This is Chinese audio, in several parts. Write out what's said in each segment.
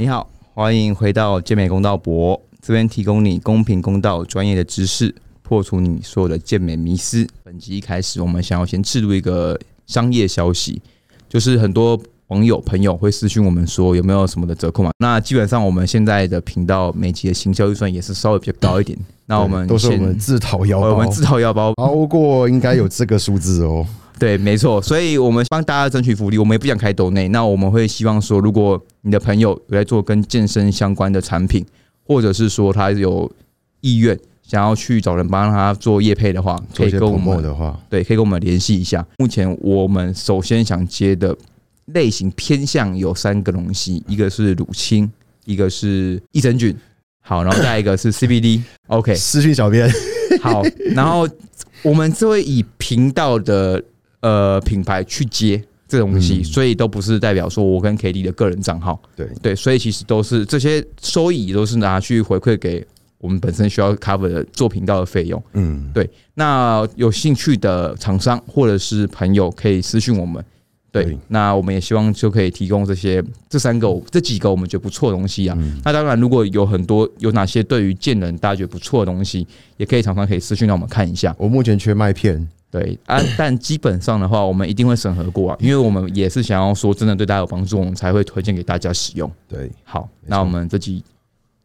你好，欢迎回到健美公道博，这边提供你公平公道、专业的知识，破除你所有的健美迷思。本集一开始，我们想要先制入一个商业消息，就是很多网友朋友会私讯我们说有没有什么的折扣嘛？那基本上我们现在的频道每集的行销预算也是稍微比较高一点。那我们都是我们自掏腰包，我们自掏腰包，超过应该有这个数字哦。对，没错，所以我们帮大家争取福利，我们也不想开抖内。那我们会希望说，如果你的朋友有在做跟健身相关的产品，或者是说他有意愿想要去找人帮他做业配的话，可以跟我们的话，对，可以跟我们联系一下。目前我们首先想接的类型偏向有三个东西，一个是乳清，一个是益生菌，好，然后再一个是 CBD。OK，私讯小编，好，然后我们是会以频道的呃品牌去接这东西，嗯所以都不是代表说我跟 K D 的个人账号，对对，所以其实都是这些收益都是拿去回馈给我们本身需要 cover 的做频道的费用。嗯，对，那有兴趣的厂商或者是朋友可以私信我们。对对，那我们也希望就可以提供这些这三个这几个我们觉得不错的东西啊。嗯那当然，如果有很多有哪些对于健人大家觉得不错的东西，也可以常常可以私讯让我们看一下。我目前缺麦片，对啊，但基本上的话，我们一定会审核过啊，因为我们也是想要说真的对大家有帮助，我们才会推荐给大家使用。对，好，那我们这集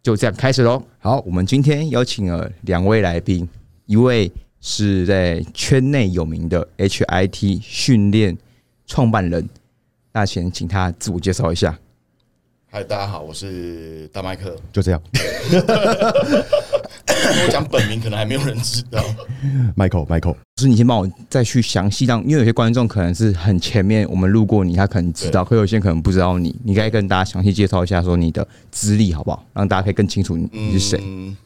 就这样开始喽。好我们今天邀请了两位来宾，一位是在圈内有名的 HIT 训练创办人，那先请他自我介绍一下。嗨，大家好，我是大麦克。就这样我讲本名可能还没有人知道。，Michael，Michael，就是你先帮我再去详细让，因为有些观众可能是很前面我们路过你，他可能知道，可有些人可能不知道你，你该跟大家详细介绍一下说你的资历好不好，让大家可以更清楚你你是谁。嗯，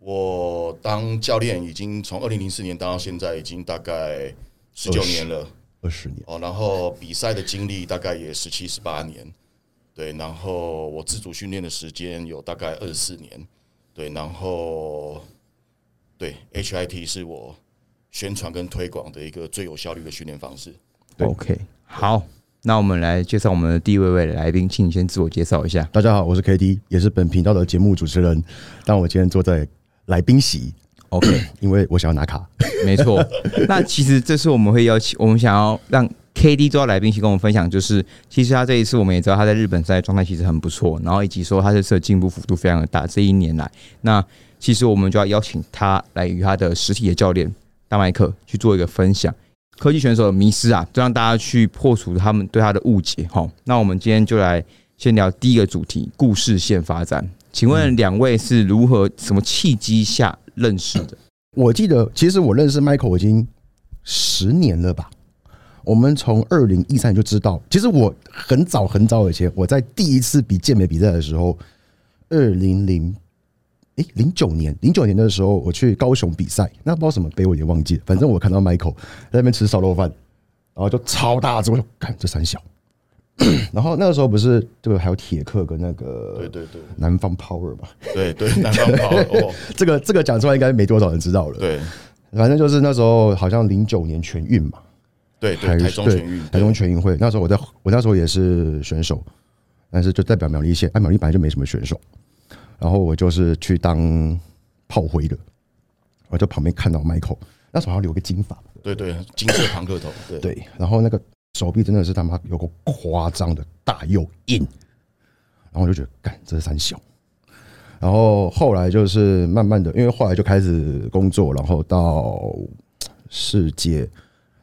我当教练已经从二零零四年当到现在，已经大概十九年了二十年，哦。然后比赛的经历大概也十七十八年，对。然后我自主训练的时间有大概二十四年，对。然后对 HIT 是我宣传跟推广的一个最有效率的训练方式。对 OK，好，那我们来介绍我们的第一位位来宾，请你先自我介绍一下。大家好，我是 KD，也是本频道的节目主持人，但我今天坐在来宾席，OK，因为我想要拿卡。没错。那其实这次我们会邀请，我们想要让 K D 做到来宾去跟我们分享，就是其实他这一次我们也知道他在日本赛状态其实很不错，然后以及说他这次的进步幅度非常的大。这一年来，那其实我们就要邀请他来与他的实体的教练大麦克去做一个分享。科技选手的迷失啊，就让大家去破除他们对他的误解。哈，那我们今天就来先聊第一个主题：故事线发展。请问两位是如何、什么契机下认识的？我记得，其实我认识 Michael 已经十年了吧。我们从二零一三年就知道，其实我很早很早以前，我在第一次比健美比赛的时候，二零零诶零九年零九年的时候，我去高雄比赛，那不知道什么杯，我已经忘记了。反正我看到 Michael 在那边吃烧肉饭，然后就超大只，我就看这三小。然后那个时候不是这个还有铁克跟那个对对对。南方 Power 嘛，对对，南方 Power，，这个这个讲出来应该没多少人知道了。对。反正就是那时候好像零九年全运嘛，对对，还是台中全运，台中全运会，那时候我在我那时候也是选手，但是就代表苗栗县，哎，苗栗本来就没什么选手，然后我就是去当炮灰的，我就旁边看到 Michael，那时候好像留个金发，对对，金色庞克头，对。对，然后那个手臂真的是他妈有个夸张的大又硬，然后我就觉得干这是三小，然后后来就是慢慢的，因为后来就开始工作，然后到世界，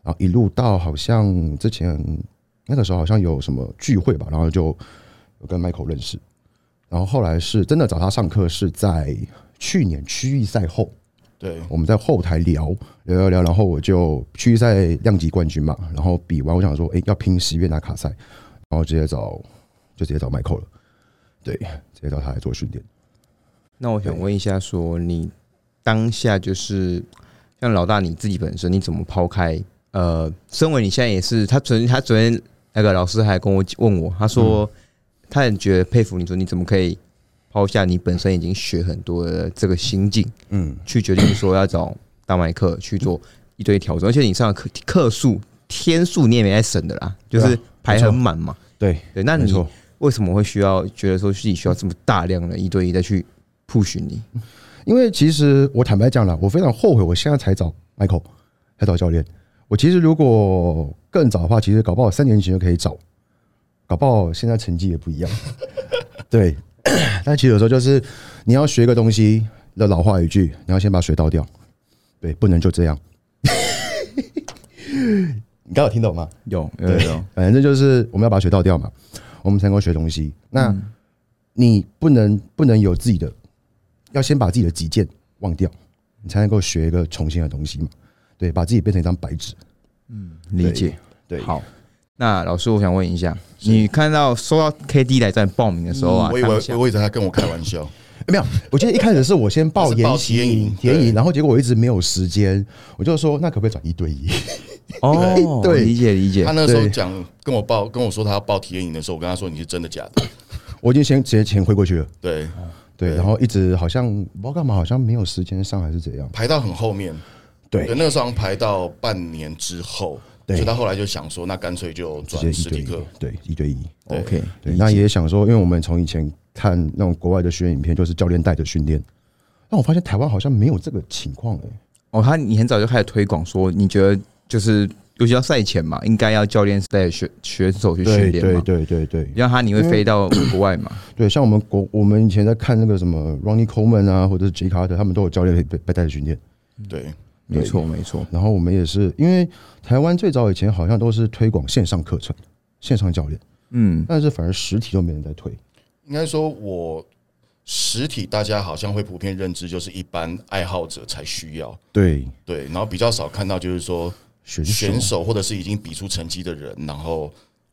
然后一路到好像之前那个时候好像有什么聚会吧，然后就有跟 Michael 认识，然后后来是真的找他上课是在去年区域赛后，对我们在后台聊聊聊聊，然后我就区域赛量级冠军嘛，然后比完我想说，哎、要拼十月拿卡赛，然后直接找就直接找 Michael 了，对，直接找他来做训练。那我想问一下，说你当下就是像老大你自己本身，你怎么抛开？呃，身为你现在也是，他昨天他昨天那个老师还跟我问我，他说他很觉得佩服你，说你怎么可以抛下你本身已经学很多的这个心境，嗯，去决定说要找大麦克去做一堆调整，而且你上的课课数天数你也没在省的啦，就是排很满嘛。对，对，那你为什么会需要觉得说自己需要这么大量的一对一再去 push 你？因为其实我坦白讲了，我非常后悔，我现在才找 Michael，才找教练。我其实如果更早的话，其实搞不好三年前就可以找，搞不好现在成绩也不一样。对，但其实有时候就是你要学一个东西的老话一句，你要先把水倒掉，对，不能就这样。你刚有听懂吗？有有有有，反正就是我们要把水倒掉嘛，我们才能够学东西。那你不能不能有自己的，要先把自己的己见忘掉，你才能够学一个重新的东西嘛。对，把自己变成一张白纸。嗯理解。对，好，那老师，我想问一下，你看到收到 KD 来站报名的时候啊，我以为我以为他跟我开玩笑，没有，我记得一开始是我先报体验营体验营，然后结果我一直没有时间，我就说那可不可以转一对一？哦，对理解理解。他，那时候对讲跟我报跟我说他要报体验营的时候，我跟他说你是真的假的？我已经先直接钱汇过去了，对，对，然后一直好像不知道干嘛，好像没有时间上还是怎样，排到很后面，对。对，那个时候排到半年之后，对所以他后来就想说，那干脆就转一体课，，对，一对一。OK，对，那也想说，因为我们从以前看那种国外的训练影片，就是教练带着训练，但我发现台湾好像没有这个情况哎、哦，他你很早就开始推广说，你觉得就是尤其要赛前嘛，应该要教练带选选手去训对对练嘛，对对对。让他你会飞到国外嘛？对，像我们国我们以前在看那个什么 Ronnie Coleman 啊，或者是 J Carter，他们都有教练被被带着训练。对，没错没错，然后我们也是，因为台湾最早以前好像都是推广线上课程、线上教练，嗯，但是反而实体都没人在推。应该说我实体大家好像会普遍认知就是一般爱好者才需要，对，对，然后比较少看到就是说选手。选手或者是已经比出成绩的人，然后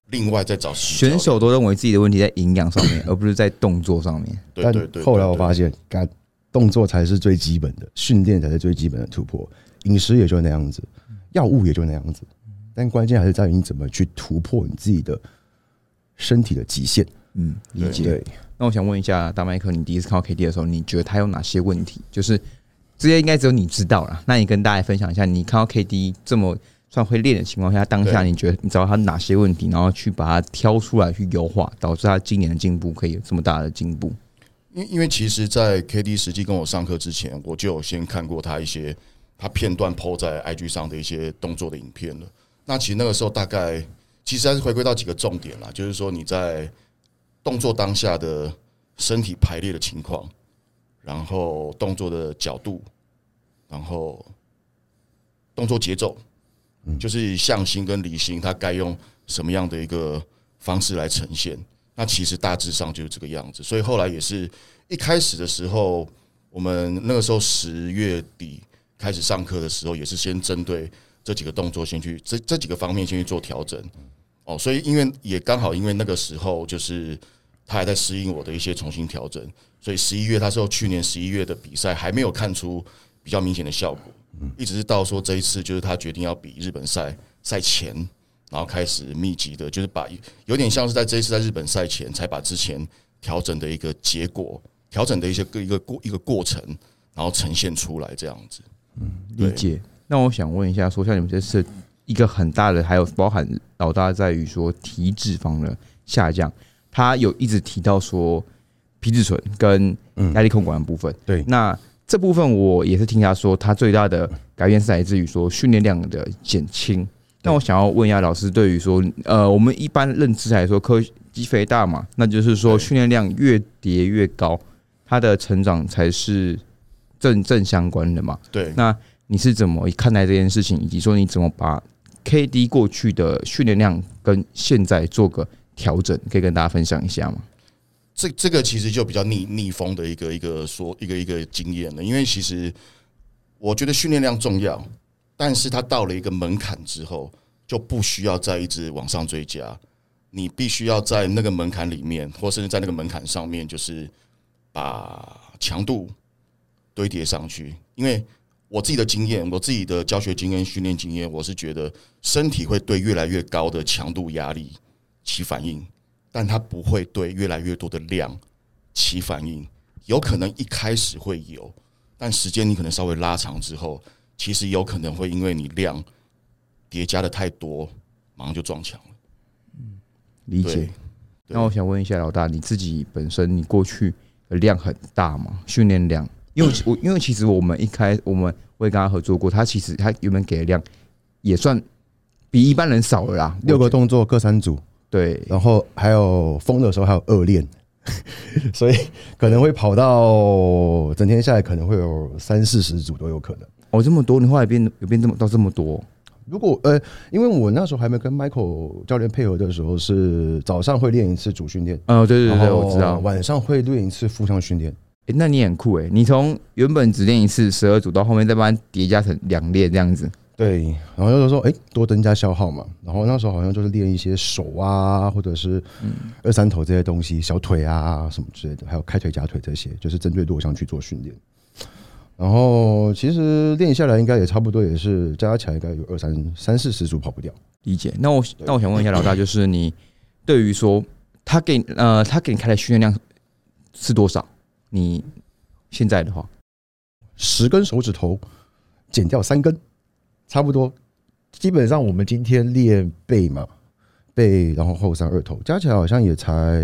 另外再找选手都认为自己的问题在营养上面，而不是在动作上面。但对对对，后来我对发现，干动作才是最基本的，训练才是最基本的突破，饮食也就那样子，药物也就那样子，但关键还是在于你怎么去突破你自己的身体的极限。嗯，理解。那我想问一下大麦克，你第一次看到 KD 的时候，你觉得他有哪些问题？就是这些应该只有你知道了。那你跟大家分享一下，你看到 KD 这么算会练的情况下，当下你觉得你知道他哪些问题，然后去把它挑出来去优化，导致他今年的进步可以有这么大的进步？因因为其实，在 KD 实际跟我上课之前，我就有先看过他一些他片段 PO 在 IG 上的一些动作的影片了。那其实那个时候大概其实还是回归到几个重点啦，就是说你在动作当下的身体排列的情况，然后动作的角度，然后动作节奏，就是向心跟离心，它该用什么样的一个方式来呈现。那其实大致上就是这个样子，所以后来也是一开始的时候，我们那个时候十月底开始上课的时候，也是先针对这几个动作先去这这几个方面先去做调整。哦，所以因为也刚好因为那个时候就是他还在适应我的一些重新调整，所以十一月他说去年十一月的比赛还没有看出比较明显的效果，一直是到说这一次就是他决定要比日本赛赛前，然后开始密集的，就是把有点像是在这一次在日本赛前才把之前调整的一个结果、调整的一些个一个过一个过程，然后呈现出来这样子。嗯理解。那我想问一下，说像你们这次一个很大的，还有包含老大在于说体脂肪的下降，他有一直提到说皮质醇跟压力控管的部分。对那这部分我也是听他说，他最大的改变是来自于说训练量的减轻。那我想要问一下老师，对于说，呃，我们一般认知来说，科肌肥大嘛，那就是说训练量越叠越高，它的成长才是正正相关的嘛。对，那你是怎么看待这件事情，以及说你怎么把 KD 过去的训练量跟现在做个调整，可以跟大家分享一下吗？这这个其实就比较逆逆风的一个一个说一个一个经验了，因为其实我觉得训练量重要，但是它到了一个门槛之后，就不需要再一直往上追加，你必须要在那个门槛里面，或甚至在那个门槛上面，就是把强度堆叠上去。因为我自己的经验，我自己的教学经验、训练经验，我是觉得身体会对越来越高的强度压力起反应。但它不会对越来越多的量起反应，有可能一开始会有，但时间你可能稍微拉长之后，其实有可能会因为你量叠加的太多，马上就撞墙了。嗯理解。那我想问一下老大，你自己本身你过去的量很大吗？训练量？因为我因为其实我们一开我们我也跟他合作过，他其实他原本给的量也算比一般人少了啦，六个动作各三组，对然后还有疯的时候还有二练，所以可能会跑到整天下来可能会有三四十组都有可能。哦这么多，你后来变有变这么到这么多，如果呃，因为我那时候还没跟 Michael 教练配合的时候，是早上会练一次主训练，哦对对对，我知道。晚上会练一次负向训练。诶那你很酷诶，你从原本只练一次十二组，到后面再慢慢叠加成两练这样子。对，然后就是说，哎、多增加消耗嘛。然后那时候好像就是练一些手啊，或者是二三头这些东西，小腿啊什么之类的，还有开腿、夹腿这些，就是针对弱项去做训练。然后其实练下来应该也差不多，也是加起来应该有二三三四十组跑不掉。理解。那我那我想问一下老大，就是你对于说他给你呃他给你开的训练量是多少？你现在的话，十根手指头减掉三根，差不多。基本上我们今天练背嘛，背然后后三二头加起来好像也才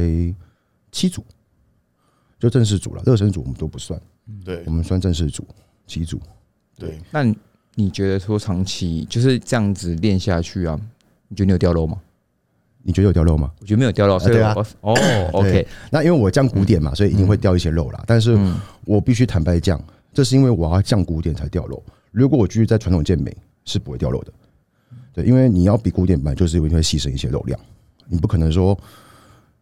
七组，就正式组了，热身组我们都不算，对我们算正式组七组。对，那你你觉得说长期就是这样子练下去啊？你觉得你有掉肉吗？你觉得有掉肉吗？我觉得没有掉肉，所以对啊哦，OK，那因为我降古典嘛，所以一定会掉一些肉啦。但是嗯，我必须坦白讲，这是因为我要降古典才掉肉。如果我继续在传统健美，是不会掉肉的。对，因为你要比古典版就是一定会牺牲一些肉量，你不可能说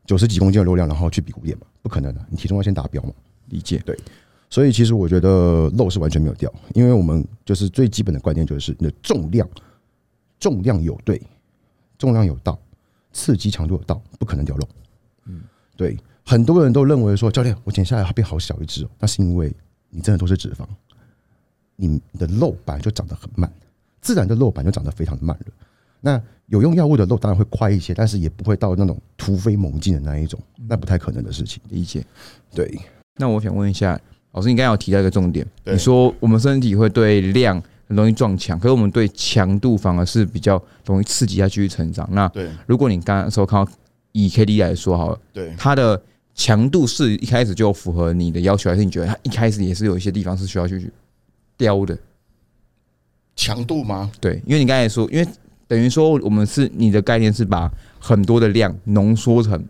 九十几公斤的肉量，然后去比古典嘛，不可能的。你体重要先达标嘛。理解。对所以其实我觉得肉是完全没有掉，因为我们就是最基本的观念就是你的重量，重量有对，重量有到，刺激强度有到，不可能掉肉。嗯，对，很多人都认为说教练，我减下来它变好小一只哦，那是因为你真的都是脂肪，你的肉本来就长得很慢，自然的肉本来就长得非常的慢了。那有用药物的肉当然会快一些，但是也不会到那种突飞猛进的那一种，那不太可能的事情。理解。对，那我想问一下，老师，你刚才有提到一个重点，你说我们身体会对量很容易撞墙，可是我们对强度反而是比较容易刺激它继续成长。那对如果你刚刚说看到以 KD 来说好了，对，它的强度是一开始就符合你的要求，还是你觉得它一开始也是有一些地方是需要去雕的？强度吗？对，因为你刚才说，因为等于说我们是你的概念是把很多的量浓缩成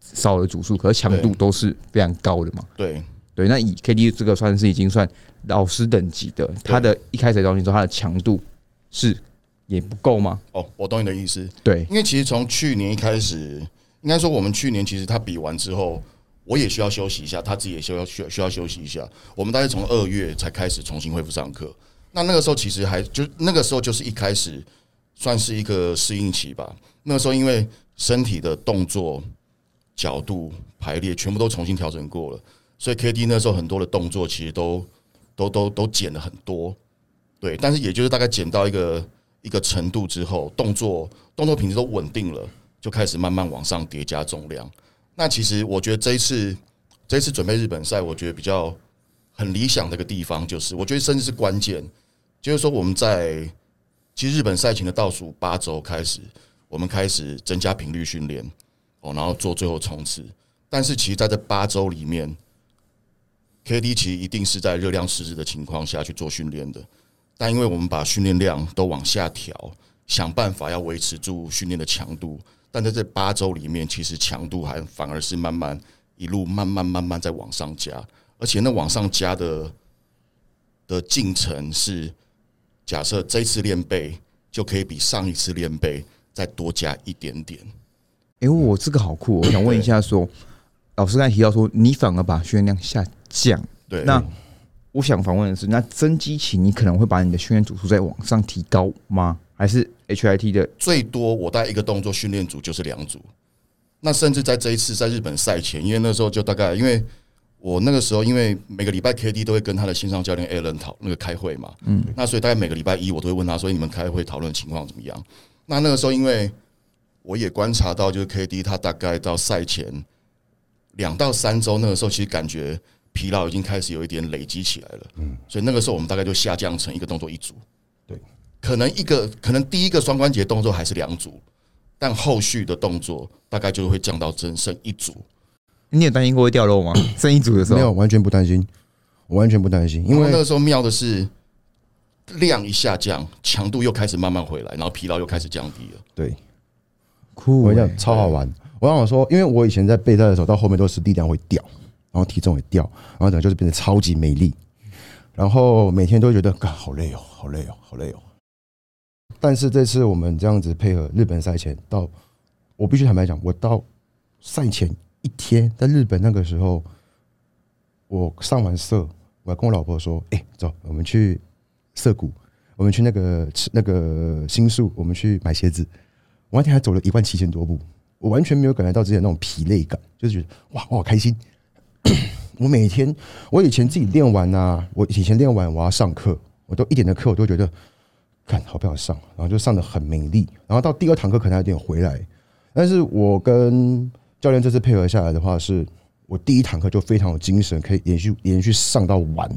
少的组数，可是强度都是非常高的嘛。对对，那以 KD 这个算是已经算老师等级的，它的一开始的东西说它的强度是也不够吗？哦，我懂你的意思。对，因为其实从去年一开始，应该说我们去年其实他比完之后，我也需要休息一下，他自己也需要需要需要休息一下。我们大概从二月才开始重新恢复上课。那那个时候其实还就那个时候就是一开始算是一个适应期吧。那个时候因为身体的动作、角度、排列全部都重新调整过了，所以 KD 那时候很多的动作其实都都都都减了很多。对，但是也就是大概减到一个一个程度之后，动作动作品质都稳定了，就开始慢慢往上叠加重量。那其实我觉得这一次这一次准备日本赛，我觉得比较很理想的一个地方，就是我觉得甚至是关键，就是说我们在其实日本赛前的倒数八周开始，我们开始增加频率训练哦，然后做最后冲刺。但是其实在这八周里面，KD 其实一定是在热量失质的情况下去做训练的。但因为我们把训练量都往下调，想办法要维持住训练的强度，但在这八周里面，其实强度还反而是慢慢一路慢慢慢慢在往上加，而且那往上加的的进程是，假设这一次练背就可以比上一次练背再多加一点点。哎、我这个好酷哦、我想问一下说，老师刚才提到说，你反而把训练量下降，对，那我想反问的是，那增肌期你可能会把你的训练组数再往上提高吗？还是 HIT 的最多我带一个动作训练组就是两组。那甚至在这一次在日本赛前，因为那时候就大概，因为我那个时候因为每个礼拜 KD 都会跟他的线上教练 Alan 讨那个开会嘛，嗯，那所以大概每个礼拜一我都会问他说，你们开会讨论情况怎么样？那那个时候因为我也观察到，就是 KD 他大概到赛前两到三周，那个时候其实感觉疲劳已经开始有一点累积起来了，嗯，所以那个时候我们大概就下降成一个动作一组，对，可能一个可能第一个双关节动作还是两组，但后续的动作大概就会降到只剩一组。你有担心过会掉肉吗？剩一组的时候没有，完全不担心，我完全不担心，因为那个时候妙的是量一下降，强度又开始慢慢回来，然后疲劳又开始降低了。对酷欸我跟你讲超好玩。我想说，因为我以前在备赛的时候，到后面都是力量会掉，然后体重也掉，然后整个就是变得超级没力，然后每天都觉得，干好累哦，好累哦，好累哦。但是这次我们这样子配合日本赛前到，我必须坦白讲，我到赛前一天在日本那个时候，我上完色，我还跟我老婆说：“哎、走，我们去涩谷，我们去那个那个新宿，我们去买鞋子。”我那天还走了一万七千多步，我完全没有感觉到之前那种疲累感，就是觉得哇，我好开心。我每天，我以前自己练完啊，我以前练完我要上课，我都一点的课我都觉得，看好不好上，然后就上的很没力，然后到第二堂课可能还有点回来，但是我跟教练这次配合下来的话，是我第一堂课就非常有精神，可以连续连续上到完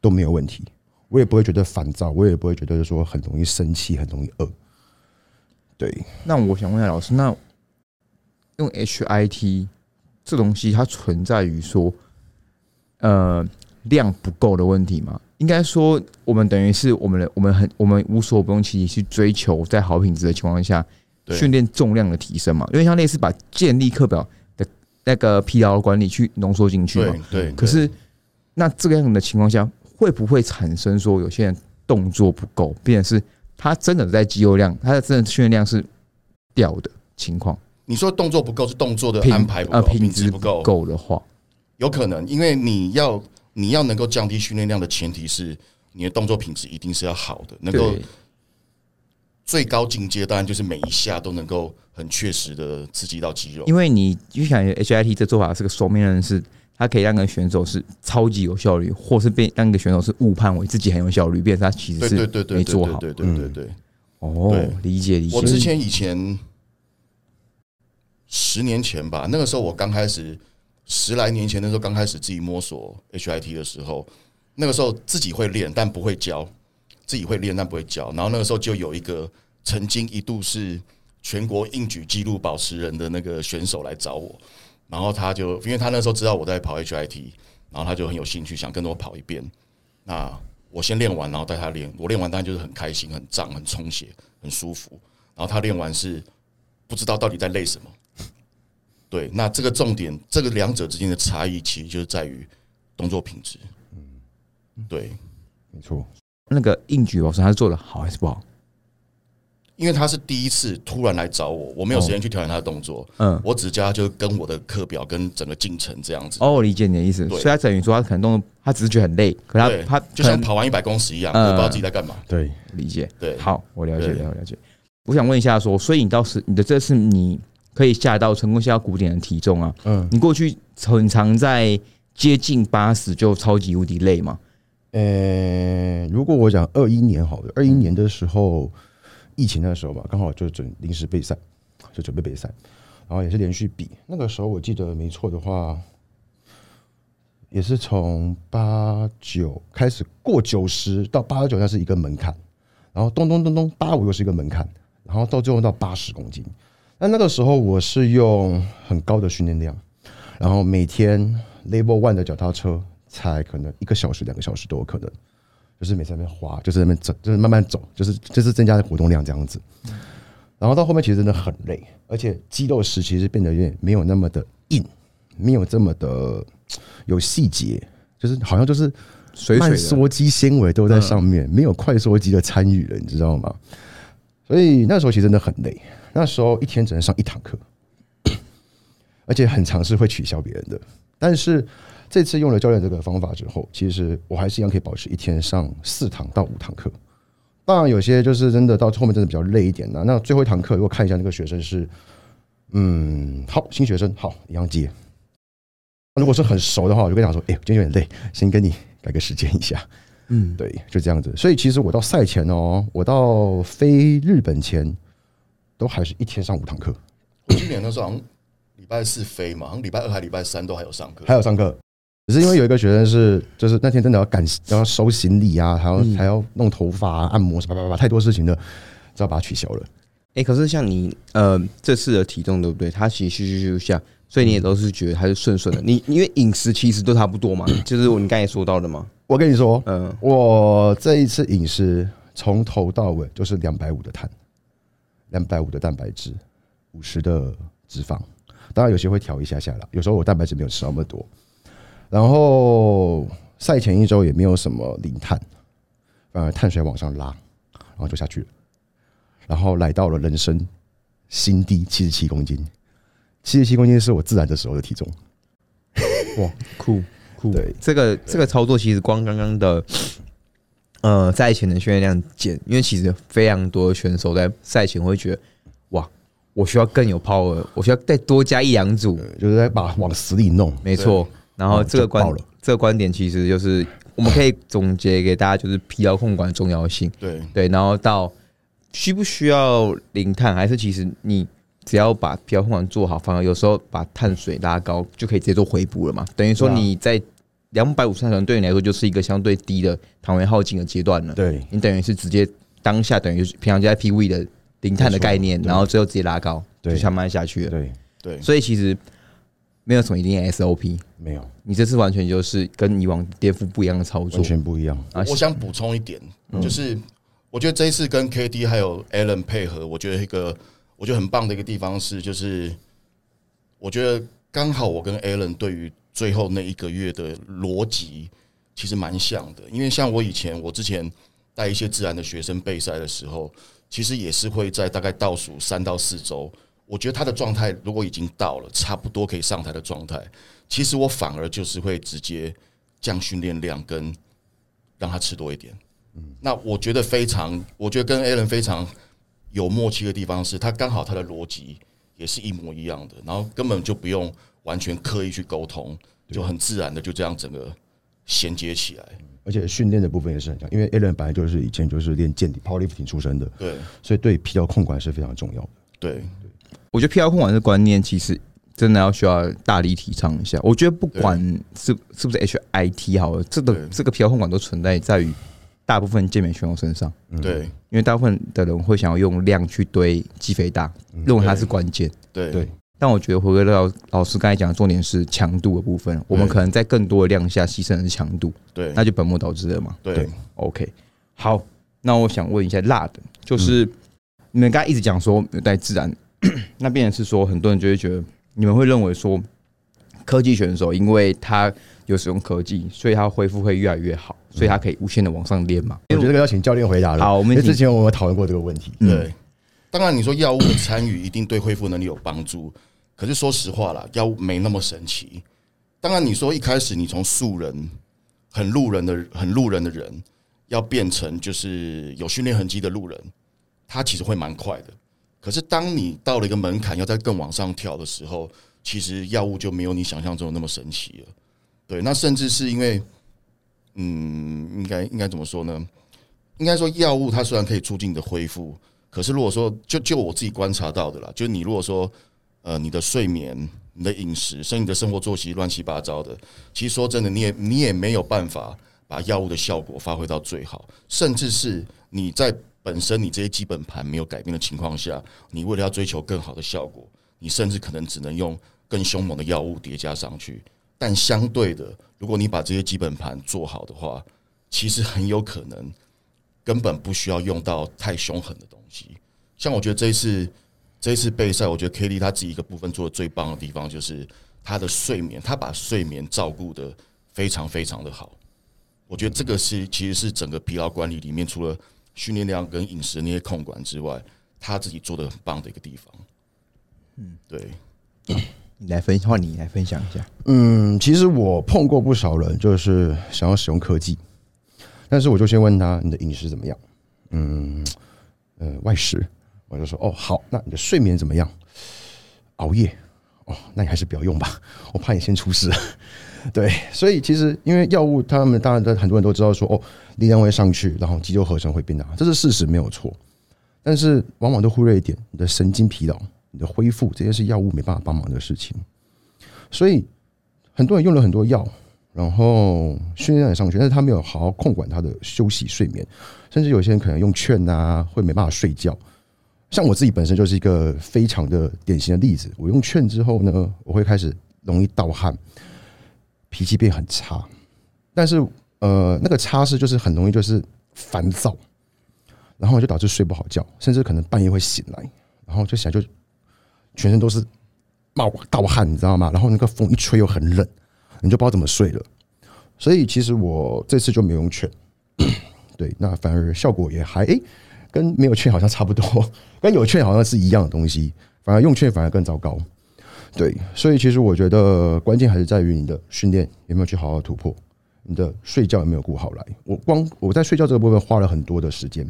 都没有问题，我也不会觉得烦躁，我也不会觉得说很容易生气，很容易饿。对，那我想问一下老师，那用 HIT 这东西，它存在于说，呃，量不够的问题吗？应该说，我们等于是我们的，我们很，我们无所不用其极去追求在好品质的情况下训练重量的提升嘛，因为像类似把建立课表的那个疲劳管理去浓缩进去嘛。对。对，可是，那这个样的情况下，会不会产生说有些人动作不够，变成是他真的在肌肉量，他的真的训练量是掉的情况，你说动作不够是动作的品安排不呃够，品质质不够，够的话，有可能，因为你要你要能够降低训练量的前提是你的动作品质一定是要好的，能够对最高境界当然就是每一下都能够很确实的刺激到肌肉。因为你就感觉 HIT 这做法是个双面人士它可以让个选手是超级有效率，或是被让一个选手是误判为自己很有效率，变成他其实对是对对对对没做好。对对对对对。哦，理解理解。我之前以前十年前吧，那个时候我刚开始十来年前那时候刚开始自己摸索 HIT 的时候，那个时候自己会练但不会教，自己会练但不会教。然后那个时候就有一个曾经一度是全国硬举纪录保持人的那个选手来找我，然后他就因为他那时候知道我在跑 HIT，然后他就很有兴趣想跟着我跑一遍。那我先练完，然后带他练。我练完当然就是很开心、很胀、很充血、很舒服。然后他练完是不知道到底在累什么。对，那这个重点，这个两者之间的差异，其实就是在于动作品质。嗯对，没错，那个硬举老师他是做的好还是不好？因为他是第一次突然来找我，我没有时间去调整他的动作，嗯，我只教他就跟我的课表跟整个进程这样子。哦，我理解你的意思。对所以他等于说他可能动作，他只是觉得很累，可他对他就像能跑完一百公尺一样，嗯我不知道自己在干嘛。对，理解。对，好，我了解对了解了解。我想问一下说所以你到时你的这次你可以下到成功下到古典的体重啊？嗯，你过去很常在接近八十就超级无敌累嘛？呃，如果我讲二一年好了，二一年的时候，疫情的时候吧，刚好就准临时备赛，就准备备赛，然后也是连续比。那个时候我记得没错的话，也是从八九开始过九十到八十九，那是一个门槛，然后咚咚咚咚八五又是一个门槛，然后到最后到八十公斤。那那个时候我是用很高的训练量，然后每天 Level One 的脚踏车才可能一个小时、两个小时都有可能，就是每次在那边滑，就是在那边走，就是慢慢走，就是就是增加的活动量这样子。然后到后面其实真的很累，而且肌肉实其实变得有点没有那么的硬，没有这么的有细节，就是好像就是慢缩肌纤维都在上面，没有快缩肌的参与了，你知道吗？所以那时候其实真的很累，那时候一天只能上一堂课，而且很尝试会取消别人的。但是这次用了教练这个方法之后，其实我还是一样可以保持一天上四堂到五堂课。当然有些就是真的到后面真的比较累一点的、那最后一堂课如果看一下那个学生是，嗯，好新学生好一样接。如果是很熟的话，我就跟他讲说，哎、我今天有点累，先跟你改个时间一下。嗯，对，就这样子。所以其实我到赛前哦，我到飞日本前，都还是一天上五堂课，我去年那时候好像礼拜四飞嘛，好像礼拜二还礼拜三都还有上课。还有上课。只是因为有一个学生是，就是那天真的要赶，要收行李啊，还要还要弄头发、啊、按摩什么，叭叭叭，太多事情了，只好把它取消了。哎、可是像你呃这次的体重对不对？它其实咻咻咻下，所以你也都是觉得它是顺顺的。你因为饮食其实都差不多嘛，就是我你刚才说到的嘛。我跟你说，嗯，我这一次饮食从头到尾就是两百五的碳，两百五的蛋白质，五十的脂肪。当然有些会调一下下啦，有时候我蛋白质没有吃那么多。然后赛前一周也没有什么零碳，反而碳水往上拉，然后就下去了。然后来到了人生新低七十七公斤，七十七公斤是我自然的时候的体重。哇，酷酷。对，这个这个操作其实光刚刚的呃赛前的训练量减，因为其实非常多的选手在赛前会觉得哇，我需要更有 power，我需要再多加一两组，就是在把往死里弄。没错。然后这个观这个观点其实就是我们可以总结给大家，就是疲劳控管的重要性。对。对，然后到需不需要零碳，还是其实你只要把疲劳控管做好，反而有时候把碳水拉高，就可以直接做回补了嘛。等于说你在两百五十碳对你来说就是一个相对低的糖原耗尽的阶段了。对，你等于是直接当下等于是平常就在 PV 的零碳的概念，然后最后直接拉高，就慢慢下去了。对，对。所以其实没有什么一定 SOP，没有，你这次完全就是跟以往颠覆不一样的操作完。全不一样。啊我想补充一点，就是我觉得这一次跟 KD 还有 Allen 配合，我觉得一个我觉得很棒的一个地方是，就是我觉得刚好我跟 Allen 对于最后那一个月的逻辑其实蛮像的，因为像我以前我之前带一些自然的学生备赛的时候，其实也是会在大概倒数三到四周。我觉得他的状态如果已经到了差不多可以上台的状态，其实我反而就是会直接降训练量跟让他吃多一点。嗯那我觉得非常，我觉得跟 Alan 非常有默契的地方是，他刚好他的逻辑也是一模一样的，然后根本就不用完全刻意去沟通，就很自然的就这样整个衔接起来。而且训练的部分也是很强，因为 Alan 本来就是以前就是练健体 powerlifting 出身的，对所以对疲劳控管是非常重要的。对我觉得 PR 控管这观念其实真的要需要大力提倡一下。我觉得不管是是不是 HIT 好了，这个对。这个 PR 控管都存在在于大部分健美选手身上，对。因为大部分的人会想要用量去堆肌肥大，认为它是关键。对。对，但我觉得回归到老师刚才讲的重点是强度的部分，我们可能在更多的量下牺牲的是强度，对。那就本末倒置了嘛。对。对。OK，好，那我想问一下辣的，就是你们刚才一直讲说有带自然，那变成是说很多人就会觉得，你们会认为说科技选手因为他有使用科技，所以他恢复会越来越好，所以他可以无限的往上练嘛？我觉得这个要请教练回答了。好我们因为之前我们有讨论过这个问题。对，当然你说药物的参与一定对恢复能力有帮助，可是说实话啦，药物没那么神奇。当然你说一开始你从素人、很路人的、很路人的人，要变成就是有训练痕迹的路人，他其实会蛮快的。可是当你到了一个门槛，要再更往上跳的时候，其实药物就没有你想象中的那么神奇了。对，那甚至是因为，嗯，应该应该怎么说呢？应该说药物它虽然可以促进你的恢复，可是如果说就就我自己观察到的啦，就你如果说呃你的睡眠、你的饮食，甚至你的生活作息乱七八糟的，其实说真的，你也你也没有办法把药物的效果发挥到最好，甚至是你在本身你这些基本盘没有改变的情况下，你为了要追求更好的效果，你甚至可能只能用更凶猛的药物叠加上去。但相对的，如果你把这些基本盘做好的话，其实很有可能根本不需要用到太凶狠的东西。像我觉得这一次这一次备赛，我觉得 K D 他自己一个部分做的最棒的地方，就是他的睡眠，他把睡眠照顾的非常非常的好。我觉得这个是其实是整个疲劳管理里面，除了训练量跟饮食那些控管之外，他自己做的很棒的一个地方。嗯，对，你来分换你来分享一下。嗯，其实我碰过不少人，就是想要使用科技，但是我就先问他你的饮食怎么样？嗯，呃，外食，我就说哦好，那你的睡眠怎么样？熬夜，哦，那你还是不要用吧，我怕你先出事。对，所以其实因为药物，他们当然很多人都知道说哦，力量会上去，然后肌肉合成会变大，这是事实没有错。但是往往都忽略一点，你的神经疲劳、你的恢复，这些是药物没办法帮忙的事情。所以很多人用了很多药，然后训练也上去，但是他没有好好控管他的休息睡眠，甚至有些人可能用券啊，会没办法睡觉，像我自己本身就是一个非常的典型的例子。我用券之后呢，我会开始容易盗汗，脾气变很差。但是呃，那个差是就是很容易就是烦躁，然后就导致睡不好觉，甚至可能半夜会醒来，然后就想就全身都是冒盗汗，你知道吗？然后那个风一吹又很冷，你就不知道怎么睡了。所以其实我这次就没用券，对，那反而效果也还诶。跟没有券好像差不多，跟有券好像是一样的东西，反而用券反而更糟糕。对，所以其实我觉得关键还是在于你的训练有没有去好好突破，你的睡觉有没有顾好来。我光我在睡觉这个部分花了很多的时间，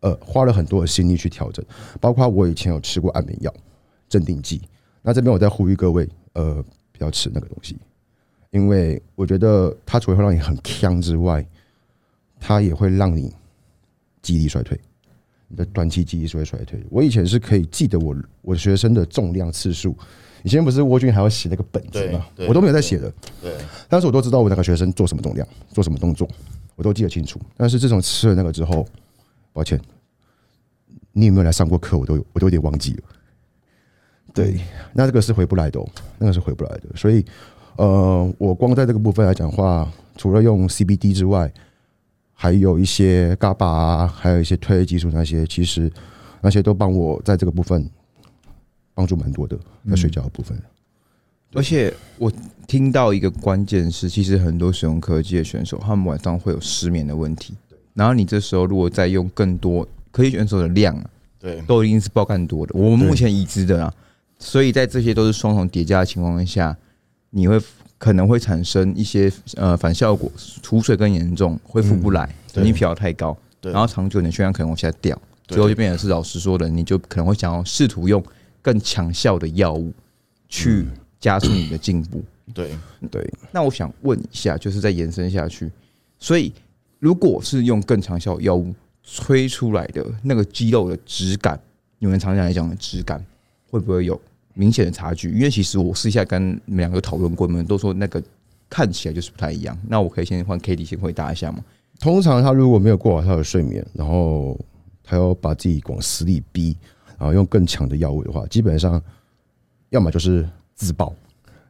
呃，花了很多的心力去调整，包括我以前有吃过安眠药、镇定剂。那这边我在呼吁各位，呃，不要吃那个东西，因为我觉得它除了会让你很呛之外，它也会让你记忆力衰退。你的短期记忆是会衰退。我以前是可以记得我我学生的重量次数，以前不是蜗军还要写那个本子吗？我都没有在写的。对，但是我都知道我那个学生做什么重量，做什么动作，我都记得清楚。但是自从吃了那个之后，抱歉，你有没有来上过课？我都有我都有点忘记了。对，那这个是回不来的，哦那个是回不来的。所以，呃，我光在这个部分来讲话，除了用 CBD 之外。还有一些嘎巴啊，还有一些推力技术那些，其实那些都帮我在这个部分帮助蛮多的，在睡觉的部分。而且我听到一个关键是，其实很多使用科技的选手，他们晚上会有失眠的问题。然后你这时候如果再用更多科技选手的量啊，对，都已经是爆干多的。我们目前已知的啊，所以在这些都是双重叠加的情况下，你会。可能会产生一些呃反效果，储水更严重，恢复不来，你疲劳太高，然后长久你的血压可能往下掉，最后就变成是老师说的，你就可能会想要试图用更强效的药物去加速你的进步。对对，那我想问一下，就是再延伸下去，所以如果是用更强效药物吹出来的那个肌肉的质感，你们常常来讲的质感，会不会有？明显的差距，因为其实我私下跟你们两个讨论过，你们都说那个看起来就是不太一样。那我可以先换 K D 先回答一下吗？通常他如果没有过好他的睡眠，然后他要把自己往死里逼，然后用更强的药物的话，基本上要么就是自爆。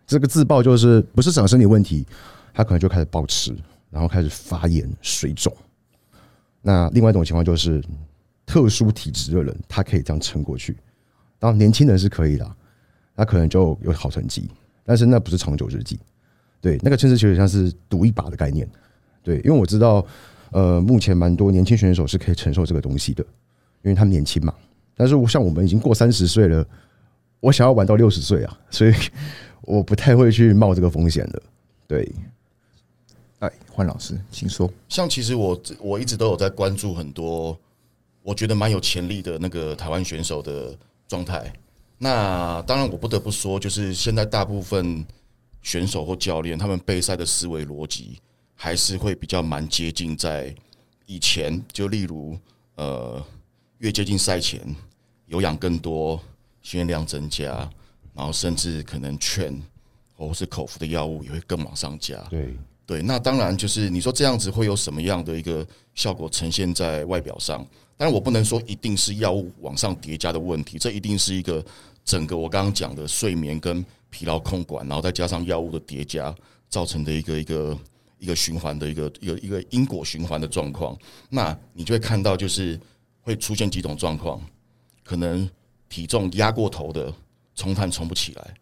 这个自爆就是不是长生理问题，他可能就开始暴吃，然后开始发炎、水肿。那另外一种情况就是特殊体质的人，他可以这样撑过去。当然年轻人是可以的。他可能就有好成绩，但是那不是长久之计。对，那个甚至有点像是赌一把的概念。对，因为我知道，呃，目前蛮多年轻选手是可以承受这个东西的，因为他们年轻嘛。但是像我们已经过三十岁了，我想要玩到六十岁啊，所以我不太会去冒这个风险的。对，哎，换老师，请说。像其实我我一直都有在关注很多，我觉得蛮有潜力的那个台湾选手的状态。那当然，我不得不说，就是现在大部分选手或教练，他们备赛的思维逻辑还是会比较蛮接近在以前。就例如，呃，越接近赛前，有氧更多，训练量增加，然后甚至可能劝或是口服的药物也会更往上加。对对，那当然就是你说这样子会有什么样的一个效果呈现在外表上？当然，我不能说一定是药物往上叠加的问题，这一定是一个。整个我刚刚讲的睡眠跟疲劳控管，然后再加上药物的叠加，造成的一个一个一个循环的一个一个一个因果循环的状况，那你就会看到就是会出现几种状况，可能体重压过头的冲碳冲不起来，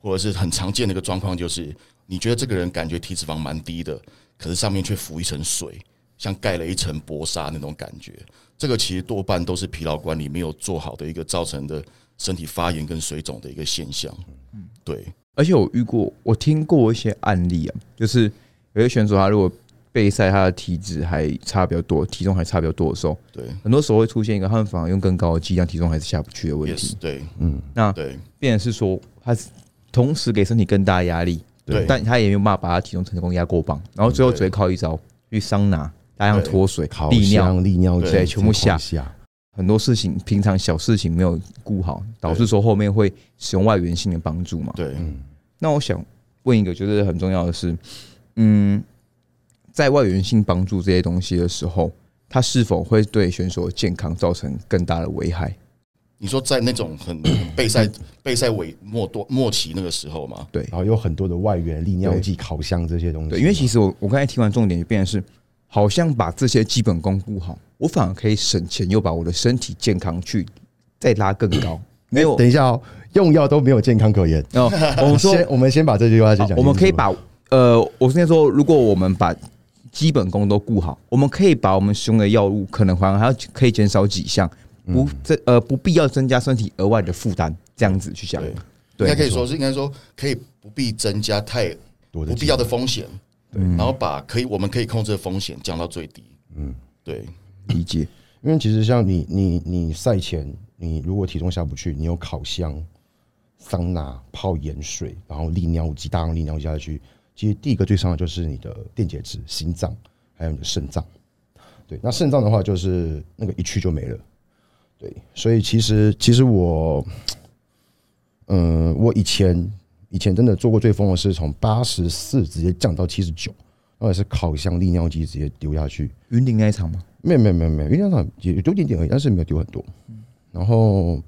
或者是很常见的一个状况就是你觉得这个人感觉体脂肪蛮低的，可是上面却浮一层水，像盖了一层薄纱那种感觉，这个其实多半都是疲劳管理没有做好的一个造成的。身体发炎跟水肿的一个现象，嗯，对。而且我遇过，我听过一些案例啊，就是有些选手他如果备赛，他的体脂还差比较多，体重还差比较多的时候，对，很多时候会出现一个他们反而用更高的剂量，体重还是下不去的问题。对，嗯，那对，变是说他同时给身体更大压力，对，但他也没有办法把他体重成功压过磅，然后最后只会靠一招去桑拿，大量脱水、利尿、利尿对，全部下下。很多事情，平常小事情没有顾好，导致说后面会使用外源性的帮助嘛？对，嗯。那我想问一个，就是很重要的是，嗯，在外源性帮助这些东西的时候，它是否会对选手的健康造成更大的危害？你说在那种很 备赛备赛尾末多末期那个时候嘛，对然后有很多的外援、利尿剂、烤箱这些东西。对，因为其实我我刚才听完重点就变成是，好像把这些基本功顾好，我反而可以省钱，又把我的身体健康去再拉更高。没 有，等一下哦，用药都没有健康可言。哦，我们说先我们先把这句话先讲我们可以把呃，我是在说，如果我们把基本功都顾好，我们可以把我们使用的药物可能反而还要可以减少几项，不这呃不必要增加身体额外的负担，这样子去想对。应该可以说是应该说可以不必增加太多的不必要的风险，对，然后把可以我们可以控制的风险降到最低，嗯，对，理解。因为其实像你你你赛前，你如果体重下不去，你有烤箱、桑拿、泡盐水，然后利尿剂、大量利尿剂下去，其实第一个最伤的就是你的电解质、心脏，还有你的肾脏。对，那肾脏的话，就是那个一去就没了。对，所以其实其实我，嗯，我以前以前真的做过最疯的是从八十四直接降到七十九，而且是烤箱利尿剂直接丢下去，云顶那一场吗？没有没有没有没有，云量场也丢一点点而已，但是没有丢很多。然后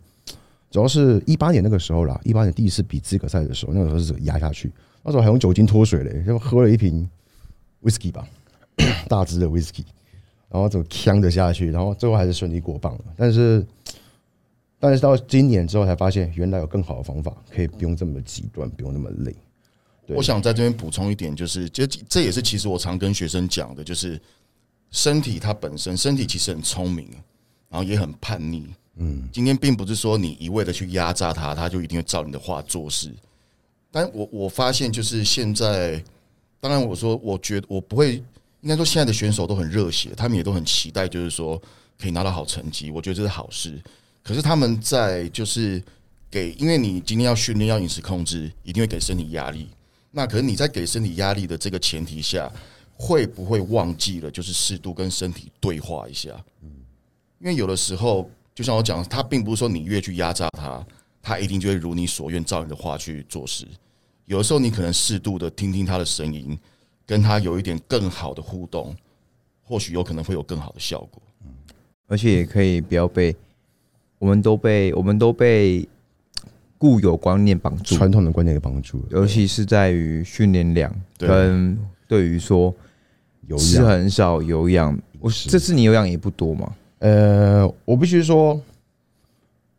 主要是一八年那个时候啦，一八年第一次比资格赛的时候，那个时候是压下去，那时候还用酒精脱水嘞，就喝了一瓶 whisky 吧，大支的 whisky，然后怎么呛着下去，然后最后还是顺利过磅了。但是但是到今年之后才发现，原来有更好的方法，可以不用这么极端，不用那么累。我想在这边补充一点，就是就这也是其实我常跟学生讲的，就是身体它本身身体其实很聪明，然后也很叛逆。嗯，今天并不是说你一味的去压榨它，它就一定会照你的话做事。但我我发现就是现在，当然我说我觉得我不会，应该说现在的选手都很热血，他们也都很期待，就是说可以拿到好成绩，我觉得这是好事。可是他们在就是给，因为你今天要训练要饮食控制，一定会给身体压力。那可是你在给身体压力的这个前提下，会不会忘记了就是适度跟身体对话一下？因为有的时候，就像我讲，他并不是说你越去压榨他，他一定就会如你所愿照你的话去做事。有的时候，你可能适度的听听他的声音，跟他有一点更好的互动，或许有可能会有更好的效果。而且也可以不要被，我们都被我们都被固有观念绑住，传统的观念给绑住了，尤其是在于训练量对跟对于说有吃氧很少有氧。我这次你有氧也不多嘛？呃，我必须说，